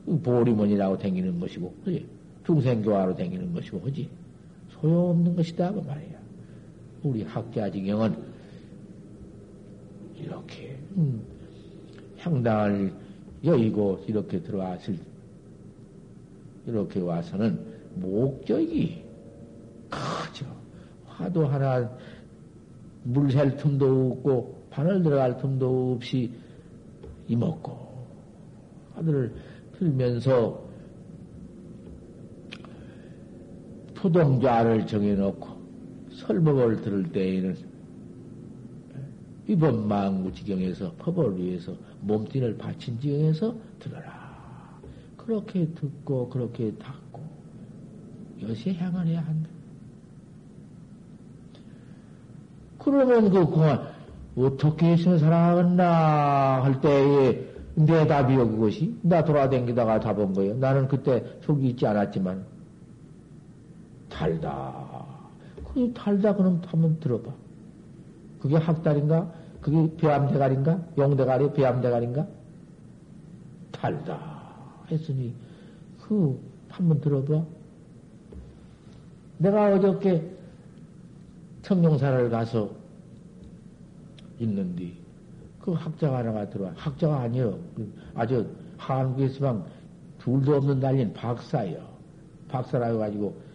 그 보리문이라고 댕기는 것이고, 그지? 중생교화로 댕기는 것이고, 그지? 소용없는 것이다, 그 말이야. 우리 학자 지경은 이렇게 음, 향당을 여의고 이렇게 들어왔을 이렇게 와서는 목적이 크죠. 화도 하나 물샐 틈도 없고 바늘 들어갈 틈도 없이 이먹고 하늘을 들면서 토동좌를 정해놓고 설법을 들을 때에는 이번 망구 지경에서 법을 위해서 몸뚱이를 바친 지경에서 들어라. 그렇게 듣고 그렇게 닦고 여시에 향을 해야 한다. 그러면 그 공안 어떻게 있으면 살아가겠나 할 때에 내 답이요 그것이 나 돌아다니다가 답은 거예요. 나는 그때 속이 있지 않았지만 달다. 그 달다 그럼 한번 들어봐. 그게 학달인가? 그게 배암대가리인가? 용대가리, 배암대가리인가? 달다. 했으니, 그, 한번 들어봐. 내가 어저께 청룡사를 가서 있는데, 그 학자가 하나가 들어와. 학자가 아니요. 그 아주 한국에서만 둘도 없는 날린 박사예요. 박사라 해가지고,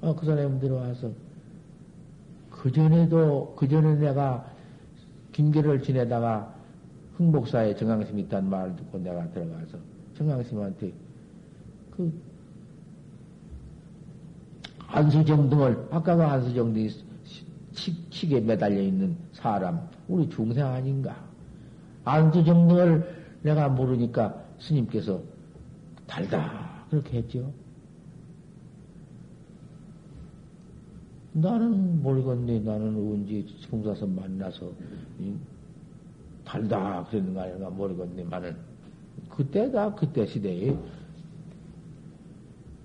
어, 그 사람이 들어와서, 그 전에도, 그 전에 내가 김계를 지내다가 흥복사에 정강심이 있다는 말을 듣고 내가 들어가서 정강심한테 그 안수정 등을, 아까가 안수정 등이 칙에 매달려 있는 사람, 우리 중생 아닌가? 안수정 등을 내가 모르니까 스님께서 달다. 그렇게 했죠. 나는 모르겠네. 나는 언제 성사서 만나서 달다 그랬는가 아닌가 모르겠네만은. 그때다 그때 시대에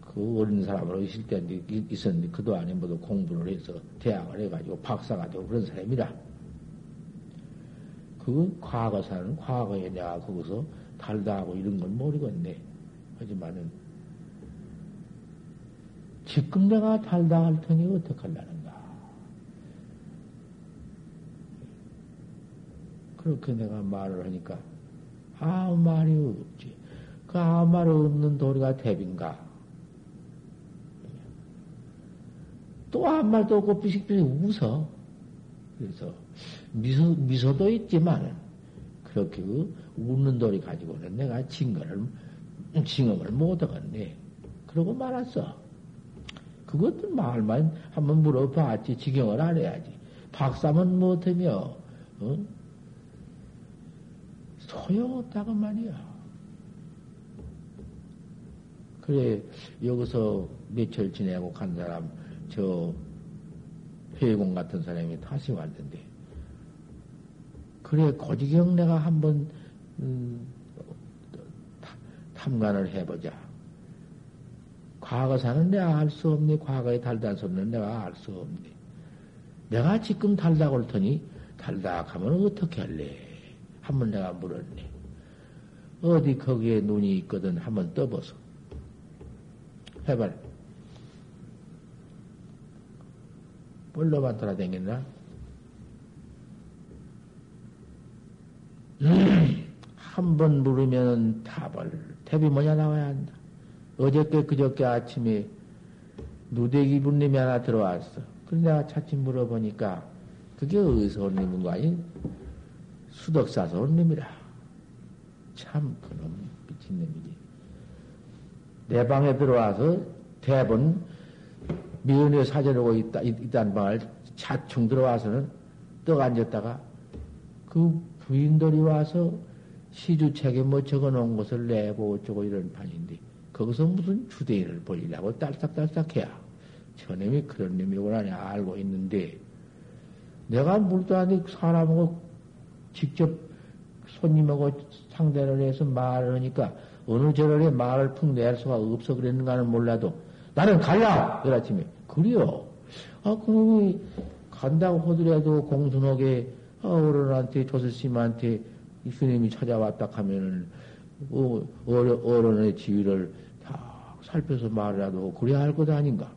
그 어린 사람으로 있을 때 있었는데 그도 모두 공부를 해서 대학을 해가지고 박사가 되고 그런 사람이라. 그 과거사는 과거에 내가 거기서 달다 하고 이런 건 모르겠네 하지만은 지금 내가 달다 할 테니 어떡하려는가. 그렇게 내가 말을 하니까 아무 말이 없지. 그 아무 말 없는 도리가 대빈가. 또 아무 말도 없고 비식비식 웃어. 그래서 미소, 미소도 있지만 그렇게 그 웃는 돌이 가지고는 내가 증거를, 징험을 못 얻었네. 그러고 말았어. 그것도 말만 한번 물어봤지. 지경을 안 해야지. 박사면 못하며, 어? 소용없다고 말이야. 그래, 여기서 며칠 지내고 간 사람, 저, 회공 같은 사람이 다시 왔는데, 그래, 고지경 내가 한번, 음, 탐관을 해보자. 과거사는 내가 알 수 없니? 과거에 달다 소리는 내가 알 수 없니? 내가 지금 달다고 할 테니, 달다 하면 어떻게 할래? 한번 내가 물었네. 어디 거기에 눈이 있거든 한번 떠보소. 해발. 볼로만 돌아다녔나? 음, 한번 물으면 답을, 답이 뭐냐 나와야 한다. 어저께, 그저께 아침에 누대기 분님이 하나 들어왔어. 그래 내가 차츰 물어보니까 그게 어디서 온 놈인 거 아니? 수덕 사서 온 놈이라. 참, 그놈, 미친 놈이지. 내 방에 들어와서 대본 미연에 사전하고 있다, 있다는 방을 차츰 들어와서는 떡 앉았다가 그 부인들이 와서 시주책에 뭐 적어 놓은 것을 내고 어쩌고 이런 판인데 거기서 무슨 주대인을 벌리려고 딸딱딸딱 해야 저놈이 그런 놈이구나 알고 있는데 내가 물도 아니 사람하고 직접 손님하고 상대를 해서 말을 하니까 어느 절에 말을 푹 낼 수가 없어 그랬는가는 몰라도 나는 갈라! 이 아침에. 그래요. 아, 그놈이 간다고 하더라도 공손하게 아, 어른한테, 조스님한테 스님이 찾아왔다 하면은 어, 어른의 지위를 다 살펴서 말이라도 하고 그래야 할 것 아닌가?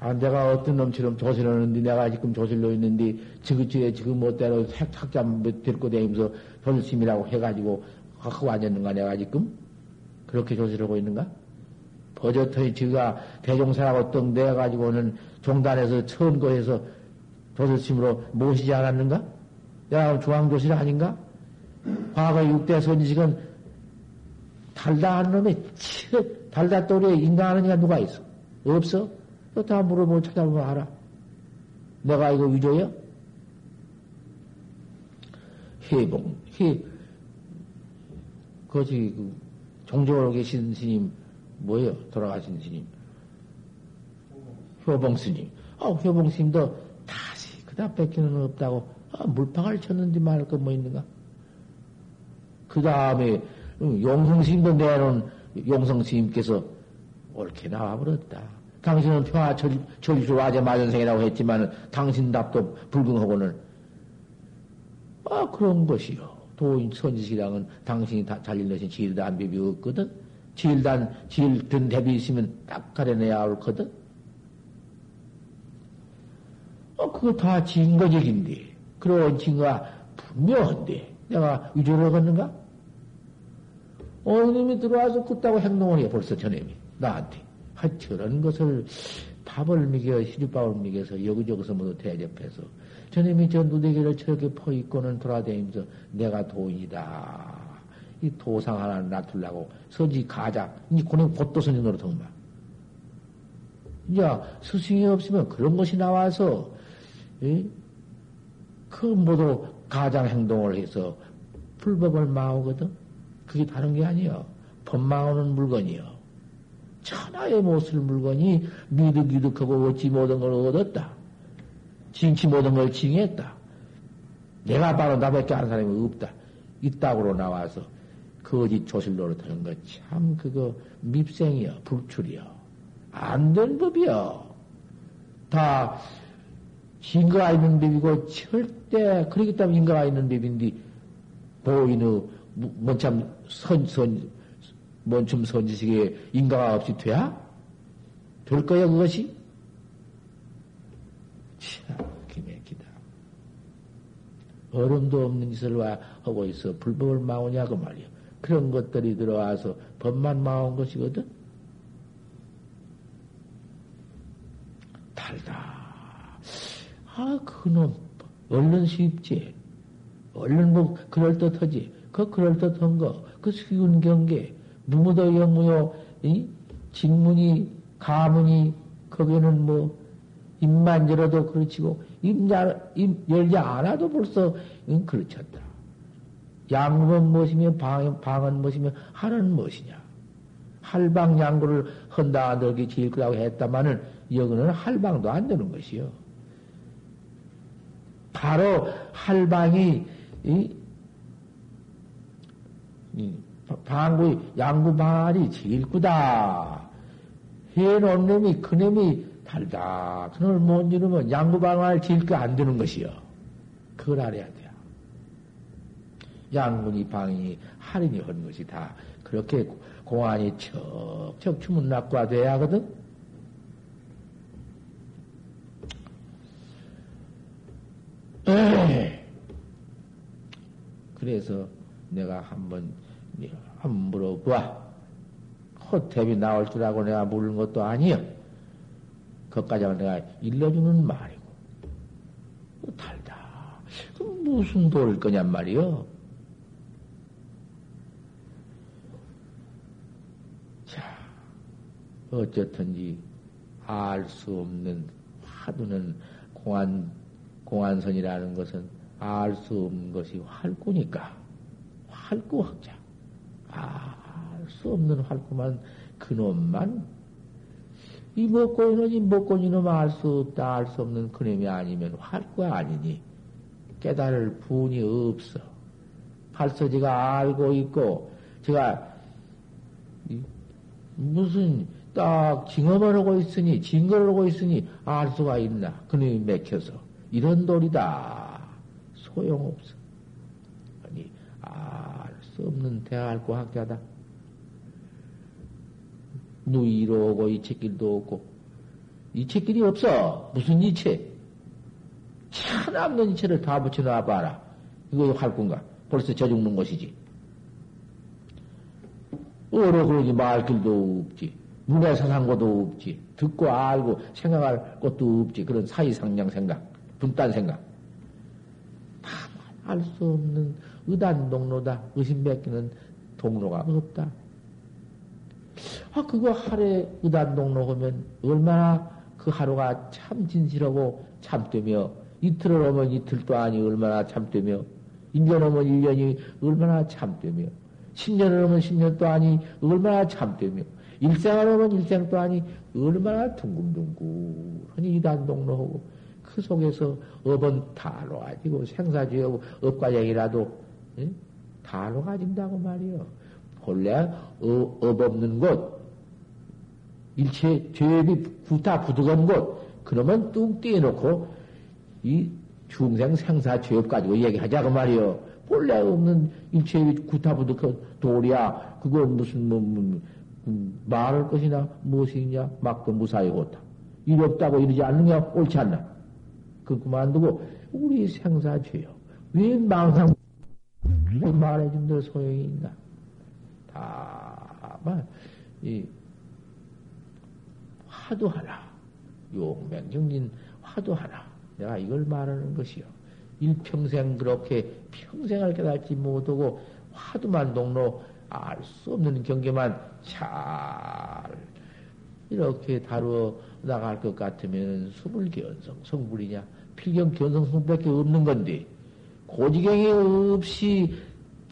아, 내가 어떤 놈처럼 조실하는데, 내가 지금 조실로 있는데, 지그치에 지금 뭐대로 색착자 데리고 다니면서 조실심이라고 해가지고, 갖고 앉았는가, 내가 지금? 그렇게 조실하고 있는가? 버젓하니 지가 대종사라고 떡 내가지고는 종단에서 천거해서 조실심으로 모시지 않았는가? 내가 중앙조실 아닌가? 과거 육대 선지식은 달다한 놈이 달다 또리에 인간하는 이가 누가 있어? 없어? 다 물어보고 찾아보면 알아. 내가 이거 위조야? 해봉, 해, 거기, 그, 종조로 계신 스님, 뭐예요? 돌아가신 스님. 효봉 스님. 아, 효봉 스님도 다시 그다 뺏기는 없다고, 아, 물방울 쳤는지 말할 거 뭐 있는가? 그 다음에, 용성 스님도 내놓은 용성 스님께서 옳게 나와버렸다. 당신은 평화 절주 와제 마전생이라고 했지만 당신 답도 불응하고는 아 그런 것이요. 도인 선지식이랑은 당신이 다 것이 질단 비비 없거든. 질단 질든 대비 있으면 딱 가려내야 옳거든. 어 그거 다 증거적인데 그런 증거가 분명한데 내가 위조를 하겠는가? 어느 놈이 들어와서 그따고 행동을 해 벌써 저놈이 나한테. 아, 저런 것을 밥을 먹여, 시집밥을 먹여서 여기저기서 모두 대접해서 저놈이 저 누대기를 저렇게 퍼입고는 돌아다니면서 내가 도인이다. 이 도상 하나 놔둘라고 선지 가장, 이 고는 곧도 선지 노릇하구만. 이제 스승이 없으면 그런 것이 나와서, 에? 그 모두 가장 행동을 해서 불법을 망하거든? 그게 다른 게 아니여. 법 망하는 물건이여. 천하의 못쓸 물건이 미득미득하고 얻지 못한 걸 얻었다. 징치 못한 걸 징했다. 내가 바로 나밖에 아는 사람이 없다. 이따구로 나와서 거짓 조실 노릇하는 거참 그거 밉생이여 불출이여 안 된 법이여 다 인가가 있는 법이고 절대 그러기 때문에 인가가 있는 법인데 보이는 뭐참 선 선 뭔좀 선지식에 인가가 없이 돼야? 될 거야, 그것이? 얼음도 없는 짓을 와, 하고 있어. 불법을 마오냐고 말이야. 그런 것들이 들어와서 법만 마온 것이거든? 달다. 그놈, 얼른 쉽지. 얼른 뭐, 그럴듯하지. 그 그럴듯한 거, 그 쉬운 경계, 무무도 영무요, 이? 직문이, 가문이, 거기는 뭐, 입만 열어도 그렇지고, 입, 입 열지 않아도 벌써, 응, 그렇쳤다. 양은 무엇이며, 방, 방은 무엇이며, 하는 무엇이냐. 할방 양구를 헌다 너기 지을 거라고 했다마는, 여기는 할방도 안 되는 것이요. 바로 할방이, 이, 이 방구, 양구 방알이 제일 구다. 해놓은 놈이, 그 놈이 달다. 그놈을 못 이루면 양구 방알 제일 거안 되는 것이요. 그걸 알아야 돼요. 양군이 방이 할인이 한 것이 다 그렇게 공안이 척척 주문 낙과 돼야 하거든? 그래서 내가 한번 한번 물어봐. 호탭이 나올 줄 알고 내가 물은 것도 아니여. 그것까지 내가 일러주는 말이고. 달다. 무슨 돌을 거냔 말이여. 자, 어쨌든지 알 수 없는 화두는 공안, 공안선이라는 것은 알 수 없는 것이 활구니까. 활구 학자. 알수 없는 활구만, 그놈만, 이 먹고 있는 이 먹고 있는 알수 없다, 알 수 없는 그놈이 아니면 활구가 아니니, 깨달을 분이 없어. 벌써 제가 알고 있고, 제가, 무슨, 딱 징험을 하고 있으니, 증거를 하고 있으니, 알 수가 있나. 그놈이 맥혀서. 이런 돌이다. 소용없어. 아니, 알 수 없는 대할고 학자다. 누이로 오고 이책길도 없고. 이책길이 없어. 무슨 이체? 차없는 이체를 다 붙여놔 봐라. 이거 할 건가? 벌써 저 죽는 것이지. 어로 그러지 말 길도 없지. 문에 사상고도 없지. 듣고 알고 생각할 것도 없지. 그런 사이상량 생각, 분단 생각. 알수 없는 의단 동로다. 의심 맺기는 동로가 없다. 아, 그거 하루에 의단 동로 하면 얼마나 그 하루가 참 진실하고 참되며 이틀을 오면 이틀도 아니 얼마나 참되며 1년 오면 1년이 얼마나 참되며 10년을 오면 10년도 아니 얼마나 참되며 일생을 오면 일생도 아니 얼마나 둥글둥글하니 이단 동로하고 그 속에서 업은 다로 가지고 생사죄하고 업과정이라도 예? 다로 가진다고 말이요. 본래 어, 업 없는 곳, 일체 죄업이 구타 부득한 곳, 그러면 뚱 떼놓고 이 중생 생사 죄업 가지고 얘기하자고 말이요. 본래 없는 일체 구타 부득한 돌이야. 그건 무슨 뭐, 뭐 음, 말할 것이나 무엇이 냐 막그 무사히 고타. 일 없다고 이러지 게 옳지 않나? 그 그만두고 우리 생사 죄요. 왜 망상 말해준 대로 소용이 있나? 다만 이 화두 하나, 용맹정진 화두 하나. 내가 이걸 말하는 것이요. 일평생 그렇게 평생을 깨닫지 못하고 화두만 동로 알 수 없는 경계만 잘 이렇게 다루어 나갈 것 같으면 수불견성 성불이냐? 필경 견성 성밖에 없는 건데, 고지경이 없이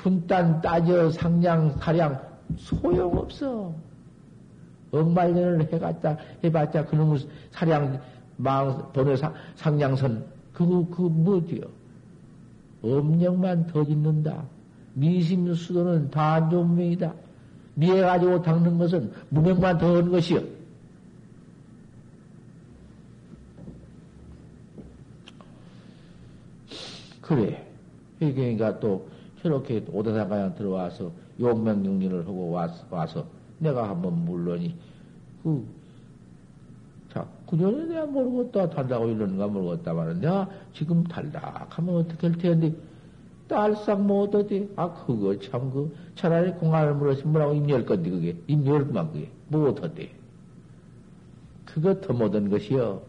분단 따져 상량 사량 소용없어. 억말년을 해갔다, 해봤자 그놈의 사량, 망, 번호 상량선, 그거, 그거 뭐지요? 엄령만 더 짓는다. 미심 수도는 다안좋명이다 미해 가지고 닦는 것은 무명만 더 하는 것이요. 그래. 그러니까 또 저렇게 오다사가양 들어와서 용명용진을 하고 와서, 와서 내가 한번 물러니 그, 자, 그녀는 내가 모르겠다 달다고 이러는가 모르겠다 말은 내가 지금 달다 하면 어떻게 할 텐데 딸싹 못 얻지? 아, 그거 참, 그, 차라리 공안을 물었으면 뭐라고 입열 건데, 그게. 입열만 그게. 못. 그거 더 못한 것이요.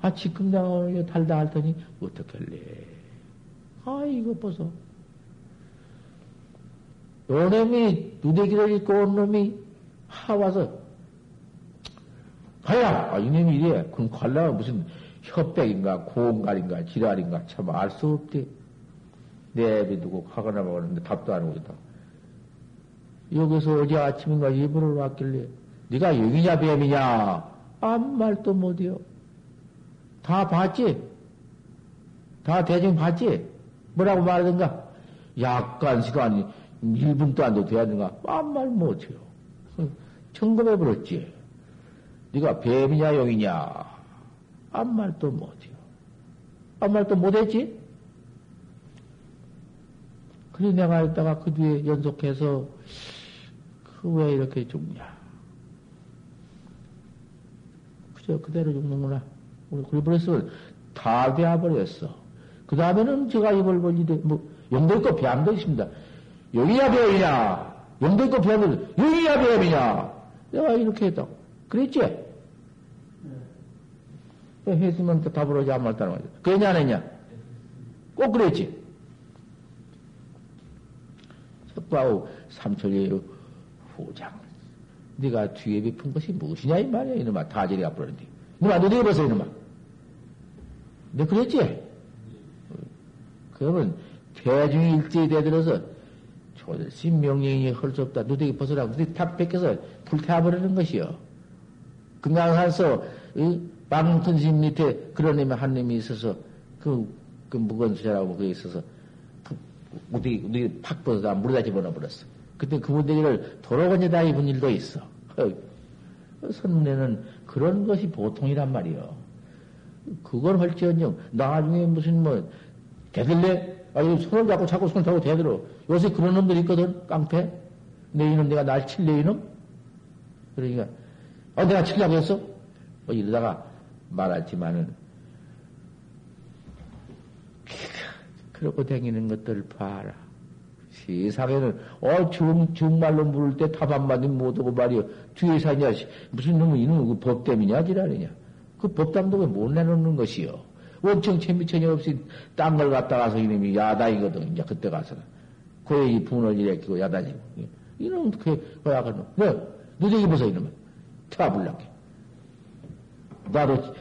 아, 지금 내가 오늘 달다 할더니, 어떻게 할래? 아, 이거 보소. 요 놈이, 누대기를 입고 온 놈이, 하 와서, 가야! 아, 이놈이 이래. 그럼 갈라가 무슨 협백인가, 고온갈인가, 지랄인가, 참 알 수 없대. 내비두고 가거나 먹었는데 답도 안 오겠다. 여기서 어제 아침인가 예불을 왔길래, 네가 여기냐, 뱀이냐? 아무 말도 못해요. 다 봤지? 다 대중 봤지? 뭐라고 말하든가? 약간 시간이 1분도 안 돼도 돼야든가? 아무 말 못해요. 청금해버렸지. 네가 뱀이냐, 용이냐? 아무 말도 못해요. 아무 말도 못했지? 그래 내가 있다가 그 뒤에 연속해서 그 왜 이렇게 죽냐? 그저 그대로 죽는구나. 우리 그래버렸으면 다 되어버렸어. 그 다음에는 제가 입을 벌리되, 뭐, 영도 있고 배암도 있습니다. 여기야 배암이냐? 영도 있고 배암도, 여기야 배암이냐? 내가 이렇게 했다고. 그랬지? 네. 했으면 또 답을 하지 안 말다는 거죠. 그랬냐, 안 했냐? 꼭 그랬지? 석바우 삼천리의 후장. 네가 뒤에 비푼 것이 무엇이냐, 이 말이야, 이놈아. 다절이 앞으로는데. 이놈아, 너도 해보세요, 이놈아. 너 그랬지? 그러면 대중이 일제히 대들어서 조대시 명령이 할 수 없다. 누대기 벗어라. 누대기 탑 뺏겨서 불태워버리는 것이요. 금강산서 방튼심 밑에 그런 놈이 한 놈이 있어서 그, 그 무거운 수자라고 그게 있어서 그 무대기, 무대기 팍 벗어다 물에다 집어넣어버렸어. 그때 그 무대기를 도로건에다 입은 일도 있어. 선문에는 그런 것이 보통이란 말이요. 그걸 할지언정 나중에 무슨 뭐 대들래? 아니 손을 잡고 자꾸 손을 잡고 대들어. 요새 그런 놈들이 있거든 깡패. 내 이놈 내가 날 칠래 이놈? 그러니까 아 내가 칠라고 했어? 뭐 이러다가 말하지만은 그러고 다니는 것들 봐라. 세상에는 어 정, 정말로 물을 때탑 한마디 못하고 말이여 뒤에 사냐 무슨 놈은 이놈 그 법땜이냐 지랄이냐 그 법당도 왜 못 내놓는 것이요. 원청 천미천이 없이 딴 걸 갖다 가서 이놈이 야단이거든. 이제 그때 가서는. 그에 이 분을 일으키고 야단이고. 이놈 그, 그야가는 뭐, 누대기 벗어 이놈은. 타불락해. 나도,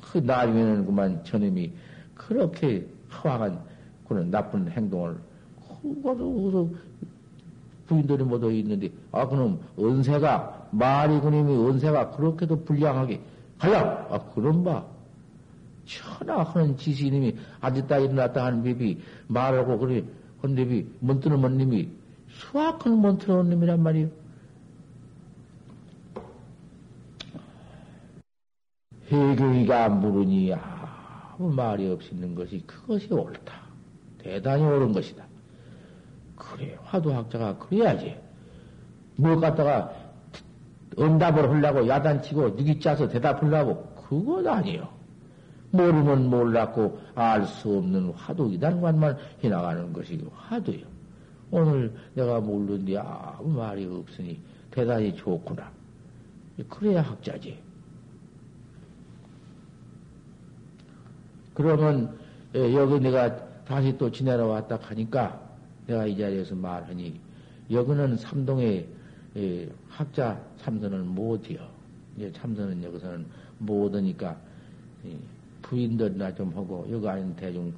그 나중에는 그만 저놈이 그렇게 허황한 그런 나쁜 행동을, 그거도, 부인들이 모두 있는데, 아, 그놈, 은세가, 말이 그놈이 은세가 그렇게도 불량하게, 가야! 아, 그런 봐. 천하 하는 지시님이 앉았다 일어났다 하는 법이 말하고 그래, 헌데비, 먼뜨는 먼 님이 수학은 먼뜨는 놈이란 말이요. 해경이가 물으니 아무 말이 없이 있는 것이 그것이 옳다. 대단히 옳은 것이다. 그래, 화두학자가 그래야지. 뭘 갖다가 응답을 하려고 야단치고 누기 짜서 대답하려고 그것 아니요. 모르면 몰랐고 알 수 없는 화두이다는 것만 해나가는 것이 화두요. 오늘 내가 모르는데 아무 말이 없으니 대단히 좋구나. 그래야 학자지. 그러면 예, 여기 내가 다시 또 지내러 왔다 하니까 내가 이 자리에서 말하니 여기는 삼동에 예, 학자 참선은. 이제 참선은 여기서는 못하니까 부인들이나 좀 하고 여기 아닌 대중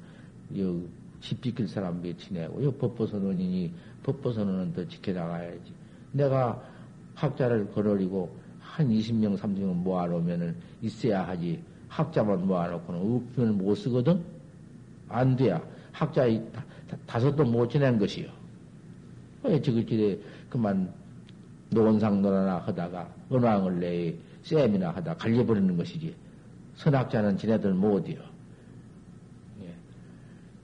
집 지킬 사람 몇 지내고 여 법보선언이니 법보선언은 더 지켜나가야지. 내가 학자를 거느리고 한 20명, 30명 모아놓으면은 있어야 하지. 학자만 모아놓고는 없으면 못 쓰거든? 안 돼야. 학자 다섯도 못 지낸 것이요. 왜 저것들이 그만 노원상노라나 하다가 은왕을 내에 쌤이나 하다 갈려버리는 것이지. 선학자는 지네들 못이요. 예.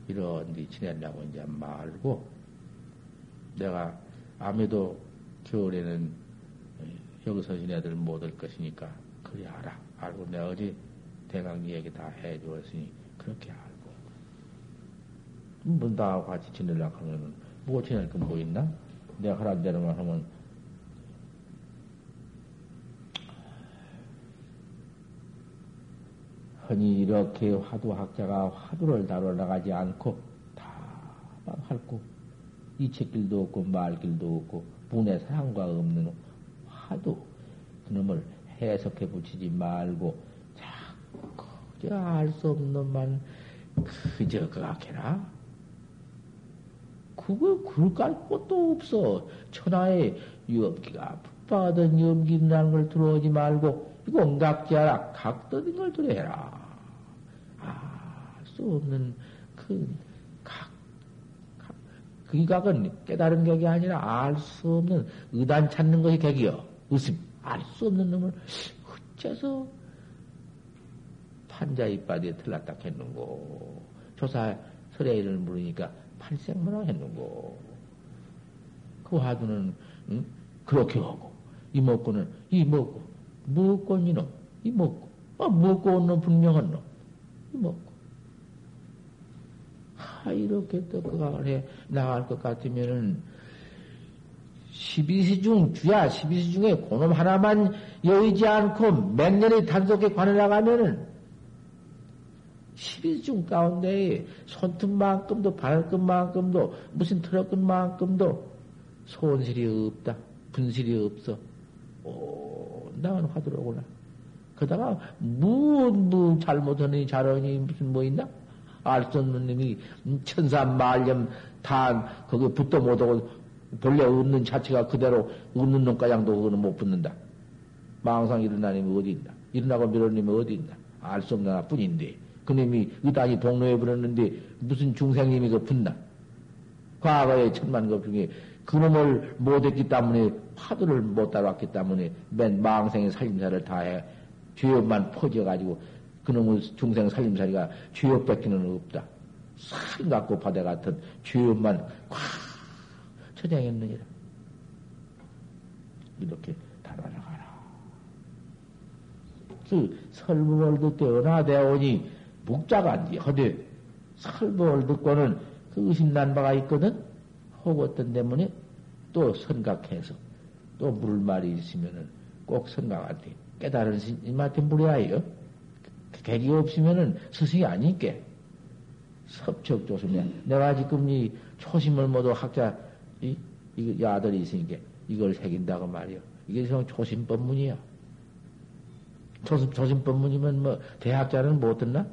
이런 데 지내려고 이제 말고 내가 아무래도 겨울에는 여기서 지네들 못 올 것이니까 그래 알아. 알고 내가 어제 대강 얘기 다 해주었으니 그렇게 알고. 문다 같이 지내려고 하면은 뭐 지낼 건뭐 있나? 내가 하란 대로만 하면 흔히 이렇게 화두학자가 화두를 다뤄 나가지 않고 다만 핥고 이책길도 없고 말길도 없고 분의 사랑과 없는 화두 그놈을 해석해 붙이지 말고 자꾸 알수 없는 놈만 그저 그악해라. 그거 그럴까 것도 없어. 천하에 염기가 붙박하던 염기라는 걸 들어오지 말고 이거 옹각지하라. 각도인 걸 들어해라. 알수 없는 그 각, 각, 그 각은 깨달은 격이 아니라 알 수 없는 의단 찾는 것이 격이여. 의심 알 수 없는 놈을 어째서 판자 이빨에 틀렸다 했는고. 조사 설애인을 물으니까 팔생문화 했는고. 그 화두는 응? 그렇게 하고 이먹고는 이먹 고 먹고 이놈 이 먹고 아 먹고 온놈 분명한 놈 이 먹고 하 이렇게 또 그가 해 나갈 것 같으면은 12시 중 주야 12시 중에 그놈 하나만 여의지 않고 맹년에 단속에 관해 나가면은 12시 중 가운데 손톱만큼도 발끝만큼도 무슨 트럭끝만큼도 손실이 없다. 분실이 없어. 오, 나는 화두로구나. 그다가 뭐, 뭐 잘못하니 잘하니 무슨 뭐 있나? 알 수 없는 놈이 천사말념 단 거기 붙도 못하고 본래 웃는 자체가 그대로 웃는 놈가량도 그거는 못 붙는다. 망상 일어나님이 어디 있나? 일어나고 밀어님이 어디 있나? 알 수 없는 하뿐인데 그놈이 의단이 동로해 버렸는데 무슨 중생님이 그 붙나? 과거에 천만 것 중에 그놈을 못했기 때문에 화두를 못 따라왔기 때문에 맨 망생의 살림살을 다해 죄업만 퍼져가지고 그놈의 중생 살림살이가 죄업 뺏기는 없다. 산 갖고 바다 같은 죄업만 꽉 처장했느니라. 이렇게 달아나가라. 그 설부월드 때 은하대원이 묵자간지 허되 설부월 듣고는 그 의심난 바가 있거든. 혹 어떤 때문에 또 생각해서 또 물을 말이 있으면은 꼭 생각한테 깨달은 스님한테 물어야요. 객이 없으면은 스승이 아니께 섭척 조심해. 내가 지금 이 초심을 모두 학자 이, 이 아들이 있으니까 이걸 새긴다고 말이요. 이게 좀 초심법문이야. 초심, 초심법문이면 뭐 대학자는 못 듣나?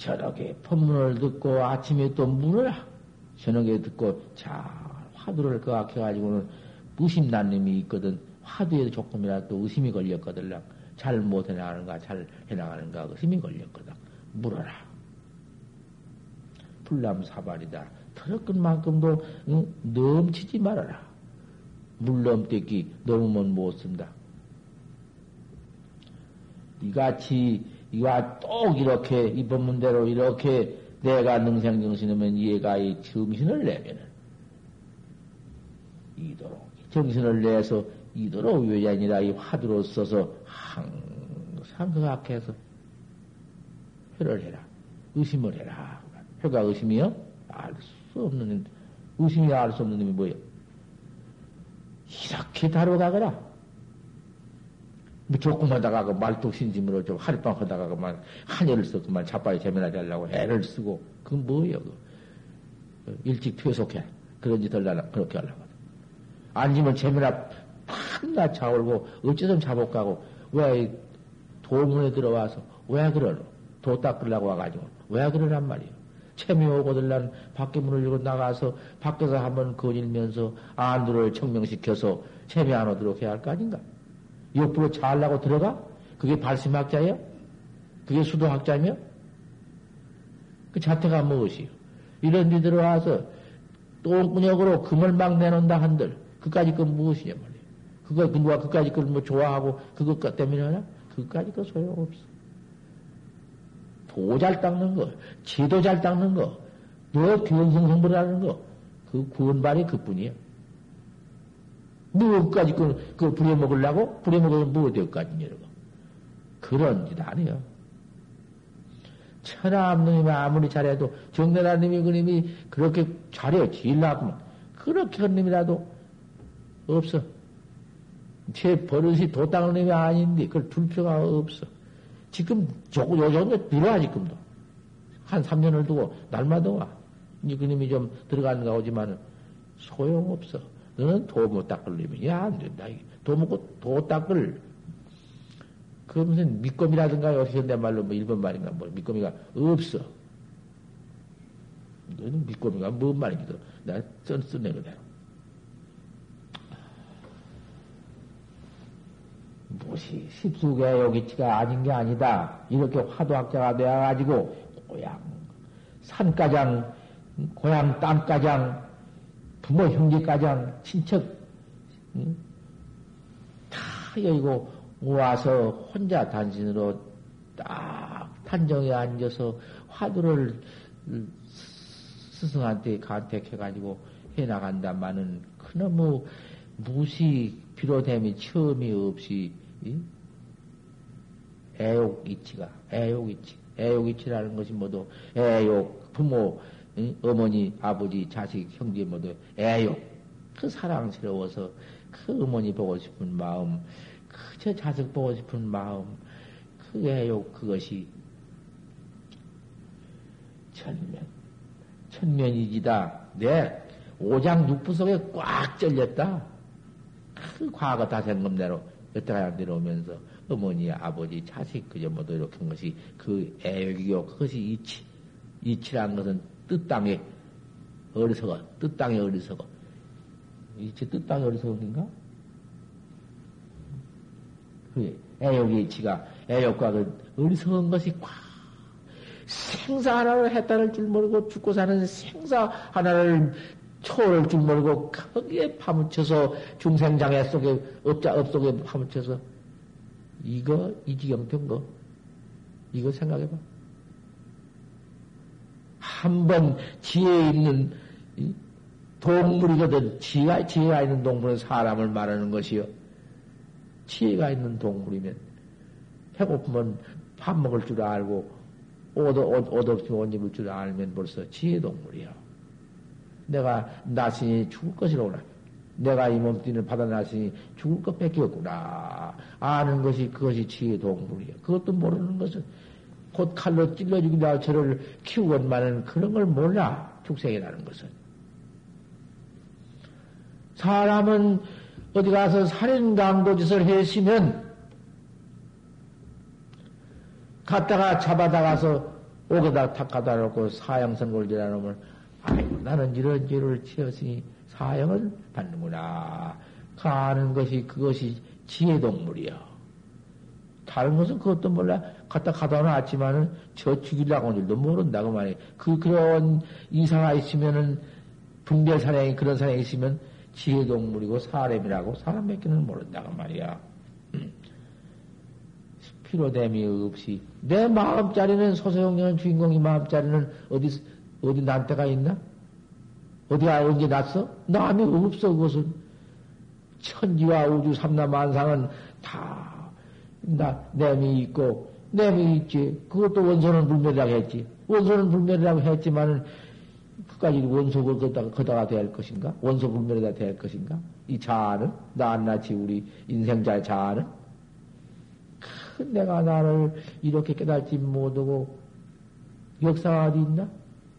저녁에 법문을 듣고 아침에 또 물어라. 저녁에 듣고 잘 화두를 거악해가지고는 의심난 놈이 있거든. 화두에도 조금이라도 의심이 걸렸거든. 잘 못 해나가는가, 잘 해나가는가, 의심이 걸렸거든. 물어라. 불남사발이다. 털어끈만큼도 응? 넘치지 말아라. 물 넘대기 넘으면 못 쓴다. 이같이 이와 똑 이렇게 이 법문대로 이렇게 내가 능생정신이면 얘가 이 정신을 내면은 이도록 정신을 내서 이도록 외자니라 이 화두로 써서 항상 그 앞에서 회를 해라. 의심을 해라. 회가 의심이요? 알 수 없는, 의심이 알 수 없는 놈이 뭐예요? 이렇게 다뤄가거라. 뭐 조금 하다가 그 말뚝 신심으로 좀 하룻밤 하다가 그만 한여를 써 그만 자빠이 재면하지 하려고 애를 쓰고 그건 뭐예요? 그 일찍 퇴속해 그런 짓을 나라 그렇게 하려고 앉으면 재면아 판나 차올고 어쩌든 잡못 가고 왜 도문에 들어와서 왜 그러노? 도 닦으려고 와가지고 왜 그러란 말이에요? 채미 오고들 난 밖에 문을 열고 나가서 밖에서 한번 거닐면서 안두를 청명시켜서 채미 안 오도록 해야 할 거 아닌가? 옆으로 잘라고 들어가? 그게 발심학자예요? 그게 수도학자며? 그 자태가 무엇이요? 이런 데 들어와서 똥구녕으로 금을 막 내놓는다 한들, 그까지 건 무엇이냐 말이에요. 그거, 그 누가 그까지 걸뭐 좋아하고 그것 때문에 하나? 그까지 거 소용없어. 도 잘 닦는 거, 지도 잘 닦는 거, 너 견성성불하는 거, 그 구원발이 그뿐이야. 무엇까지 그, 그 부려먹으려고? 부려먹으면 뭐 어디까지 이러고. 그런 짓 아니에요. 천하암님이 아무리 잘해도 정나라님이 그님이 그렇게 잘해요. 제일 나쁘면. 그렇게 한 놈이라도 없어. 제 버릇이 내면 아닌데, 그걸 둘 필요가 없어. 지금 조금, 요 정도 들어와, 지금도. 한 3년을 두고, 날마다 와. 이 그님이 좀 들어가는가 오지만, 소용없어. 너는 도못 놈이. 야, 안 된다. 도 먹고, 도 닦을. 그 무슨 밑검이라든가, 현대 말로 뭐 일본 말인가, 뭐, 밑검이가 없어. 너는 밑검이가 뭔 말인지도, 나 썬쓰네, 그대로. 무엇이 십수계 여기치가 아닌 게 아니다. 이렇게 화도학자가 되어가지고 고향 산가장, 고향 땅가장, 부모 형제가장, 친척 응? 다 여기고 와서 혼자 단신으로 딱 단정에 앉아서 화두를 스승한테 간택해가지고 해나간다마는 그놈의 무시 비로됨이 처음이 없이 애욕 이치가, 애욕 이치. 애욕 이치라는 것이 모두 애욕, 부모, 어머니, 아버지, 자식, 형제 모두 애욕. 그 사랑스러워서 그 어머니 보고 싶은 마음, 그 저 자식 보고 싶은 마음, 그 애욕, 그것이 천면, 천면이지다. 내 오장 육부 속에 꽉 쩔렸다. 그 과거 다 생금대로 여태까지 내려오면서 어머니, 아버지, 자식, 그저 모두 이렇게 한 것이 그 애욕이요. 그것이 이치. 이치란 것은 뜻땅에 어리석어. 뜻땅에 어리석어. 이치 뜻땅에 어리석은가? 그래. 애욕의 이치가, 애욕과 그 어리석은 것이 꽉 생사 하나를 했다는 줄 모르고 죽고 사는 생사 하나를 초월할 줄 모르고 거기에 파묻혀서 중생장애 속에 업자 업 속에 파묻혀서 이거 이 지경 된 거. 이거 생각해봐. 한 번 지혜 있는 동물이거든. 지혜가, 지혜가 있는 동물은 사람을 말하는 것이요. 지혜가 있는 동물이면 배고프면 밥 먹을 줄 알고 옷, 옷, 입을 줄 알면 벌써 지혜 동물이야. 내가 나신이 죽을 것이로구나. 내가 이 몸뚱이를 받아놨으니 죽을 것밖에 없구나. 아는 것이 그것이 지혜 동물이야. 그것도 모르는 것은 곧 칼로 찔러 죽이다 저를 키우건만은 그런 걸 몰라. 축생이라는 것은. 사람은 어디 가서 살인 강도 짓을 했으면 갔다가 잡아다가서 옥에다 탁 갖다 놓고 사형선고를 지라 놓으면 아이고 나는 이런 죄를 지었으니 사형을 받는구나. 가는 것이 그것이 지혜동물이야. 다른 것은 그것도 몰라. 갖다 가다 놨지만은 저 죽이려고 한 줄도 모른다고 말해. 그, 그런 이상가 있으면은 분별 사냥이 그런 사냥이 있으면 지혜동물이고 사람이라고 사람 몇개는 모른다고 말이야. 피로됨이 없이 내 마음자리는 소소영령한 주인공이 마음자리는 어디 어디 난 때가 있나? 어디가 언제 났어? 남이 없어, 그것은. 천지와 우주 삼라만상은 다, 나, 내미 있고, 내미 있지. 그것도 원소는 불멸이라고 했지. 원소는 불멸이라고 했지만은, 그까지 원소가 거다가, 거다가 될 것인가? 원소 불멸이다 될 것인가? 이 자아는? 낱낱이 우리 인생자의 자아는? 큰 내가 나를 이렇게 깨달지 못하고, 역사가 어디 있나?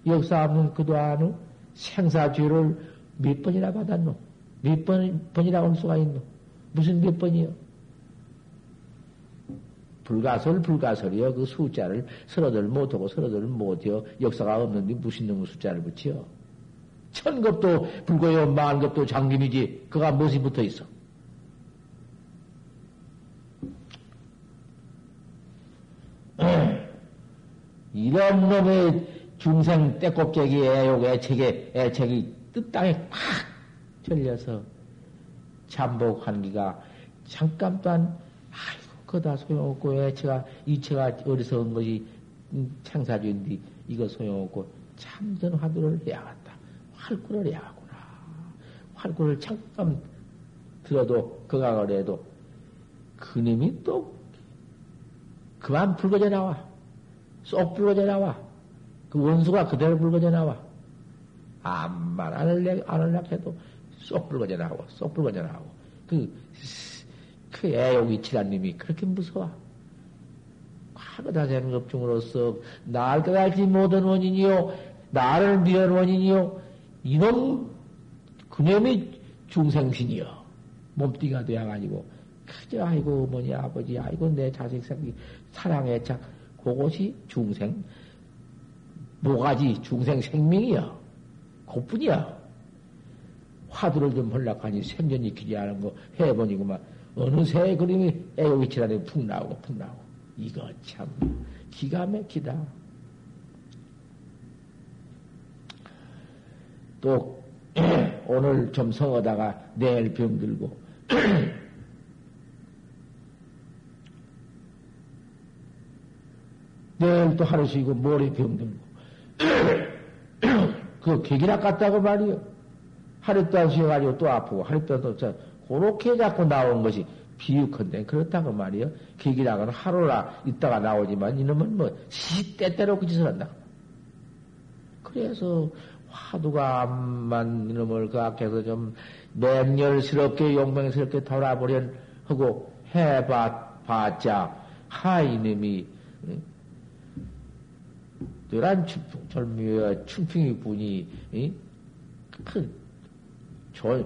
역사 없는 그도 아노? 생사죄를 몇 번이나 받았노? 몇 번, 번이나 올 수가 있노? 무슨 몇 번이요? 불가설, 불가설이요. 그 숫자를 서로들 못하고 서로들 못해요. 역사가 없는데 무슨 놈의 숫자를 붙여? 천급도 불고요, 만급도 장김이지. 그가 무엇이 붙어 있어? 이런 놈의 중생 떼꼽재기 애욕 애책에 애책이 뜻땅에 팍 절려서 잠복 한기가 잠깐 또한 아이고 그다 소용없고 애체가 이체가 어리석은 것이 창사주인데 이거 소용없고 참된 화두를 해야겠다. 활구를 해야하구나. 활구를 잠깐 들어도 거각을 해도 그님이 또 그만 불거져 나와. 쏙 불거져 나와. 그 원수가 그대로 불거져 나와. 암만 안 할래, 안 할래 해도 쏙 불거져 나오고, 쏙 불거져 나오고. 그, 그 애욕이치란 님이 그렇게 무서워. 과거다 생급중으로서 날 깨달지 못한 원인이요. 나를 미운 원인이요. 이놈 그놈이 중생신이요. 몸띠가 돼야가지고 그저 아이고 어머니 아버지 아이고 내 자식 생기 사랑의 착 그것이 중생 모가지 중생 생명이야. 그뿐이야. 화두를 좀 헐락하니 생전이 기지 않은 거 해보니구만 어느새 그림이 애고이치라니 푹 나오고 푹 나오고 이거 참 기가 막히다. 또 오늘 좀 성하다가 내일 병들고 내일 또 하루 쉬고 모레 병들고 그 계기락 같다고 말이요. 하루 동안 쉬어가지고 또 아프고 하루 동안 또 저, 그렇게 자꾸 나온 것이 비유컨대 그렇다고 말이요. 계기락은 하루나 있다가 나오지만 이놈은 뭐 시때때로 그 짓을 한다. 그래서 화두가 암만 이놈을 그 앞에서 좀 맹렬스럽게 용맹스럽게 돌아보려 하고 해봤자 하 이놈이 뇌란 춘풍 절미와 춘풍이 분이 큰 절,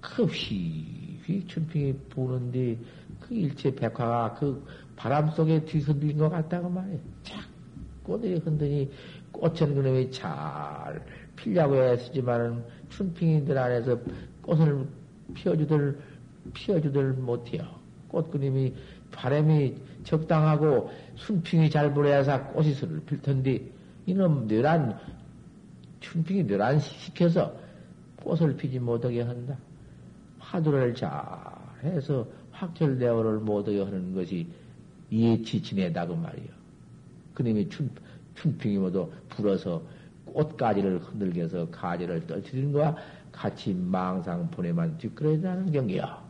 그 휘휘 춘풍이 부는데 그 일체 백화가 그 바람 속에 뒤흔들린 것 같다고 말해. 자꾸 들이 흔드니 꽃은 그놈이 잘 피려고 애쓰지만은 춘풍이들 안에서 꽃을 피워주들, 피워주들 못해요. 꽃 그림이 바람이 적당하고 순풍이 잘 불어야사 꽃이 술을 필 텐데 이놈 뇌란 춘풍이 뇌란 시켜서 꽃을 피지 못하게 한다. 화두를 잘 해서 확철대오를 못하게 하는 것이 이해치 지내다 그 말이요. 그님이 춘, 춘풍이 모두 불어서 꽃가지를 흔들게 해서 가지를 떨치는 거와 같이 망상 보내만 뒷그러지는 경기야.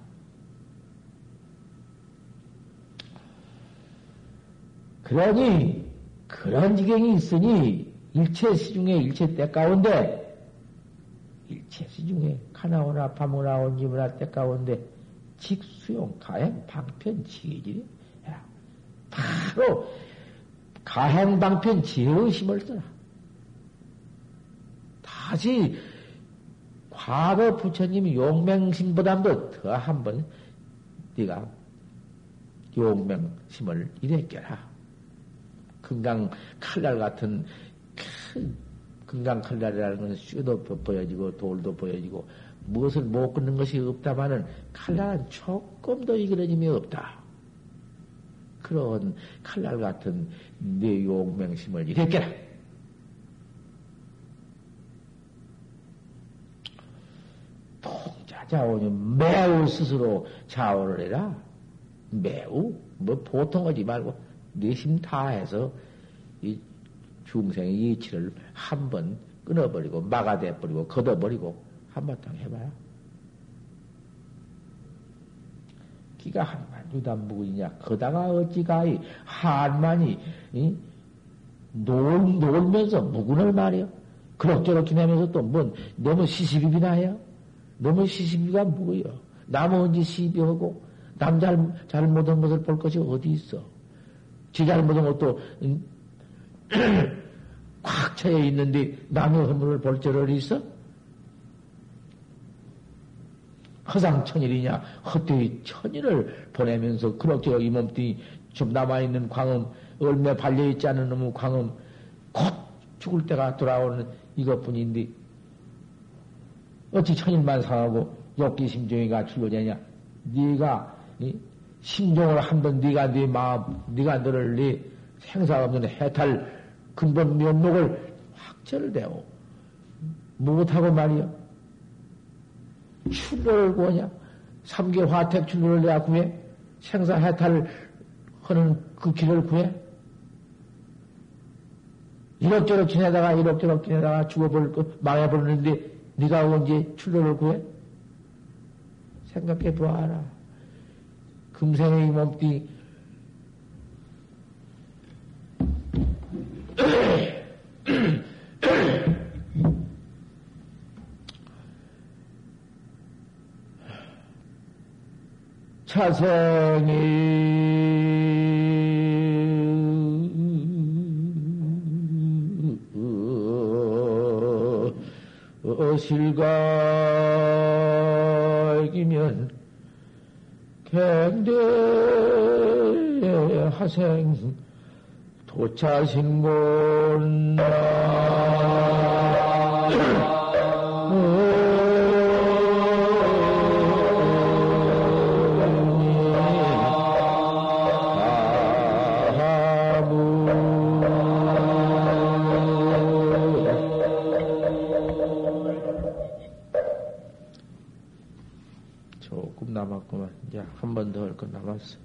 그러니 그런 지경이 있으니 일체 시중에 일체 때 가운데 일체 시 중에 가나오나 파무나 온지무나 때 가운데 직수용 가행 방편 지질이 바로 가행 방편 지혜의 힘을 써라. 다시 과거 부처님 용맹심보다도 더 한번 네가 용맹심을 일으켜라. 금강 칼날 같은 큰 금강 칼날이라는 것은 쇠도 보여지고 돌도 보여지고 무엇을 못 끊는 것이 없다마는 칼날은 조금 더 이그러짐이 없다. 그런 칼날 같은 내 용맹심을 일으켜라. 통자자오니 매우 스스로 자원을 해라. 매우 뭐 보통 하지 말고 내심 다해서 이 중생의 이치를 한 번 끊어버리고 막아대버리고 걷어버리고 한바탕 해봐라. 기가 한만 유단 무근이냐 거다가 어찌가이 한만이 이? 놀, 놀면서 무근을 말이요. 그럭저럭 지내면서 또 뭔 너무 시시비비나 해요. 너무 시시비가 뭐예요. 남 언제 시비하고 남 잘, 잘못한 것을 볼 것이 어디 있어. 지 잘못한 것도 음, 꽉 차여 있는데 남의 허물을 볼 줄을 있어? 허상 천일이냐? 헛되이 천일을 보내면서 그렇게 이 몸뚱이 좀 남아있는 광음, 얼마 발려있지 않은 놈의 광음, 곧 죽을 때가 돌아오는 이것뿐인데, 어찌 천일만 상하고 욕기 심정이가 출로되냐? 네가 심종을 한 번 네가 네 마음, 네가 너를 네 생사 없는 해탈 근본 면목을 확철되어 못하고 말이야. 출로를 구하냐? 삼계 화택 출로를 내가 구해? 생사 해탈을 하는 그 길을 구해? 이럭저럭 지내다가 이럭저럭 지내다가 죽어버릴 것 망해버리는데 네가 언제 출로를 구해? 생각해 보아라. 금생의 몸띠 자생이 실각이면 갱대 하생 도차식몬나 조금 남았구만. 이제 한 번 더 할 거 남았어.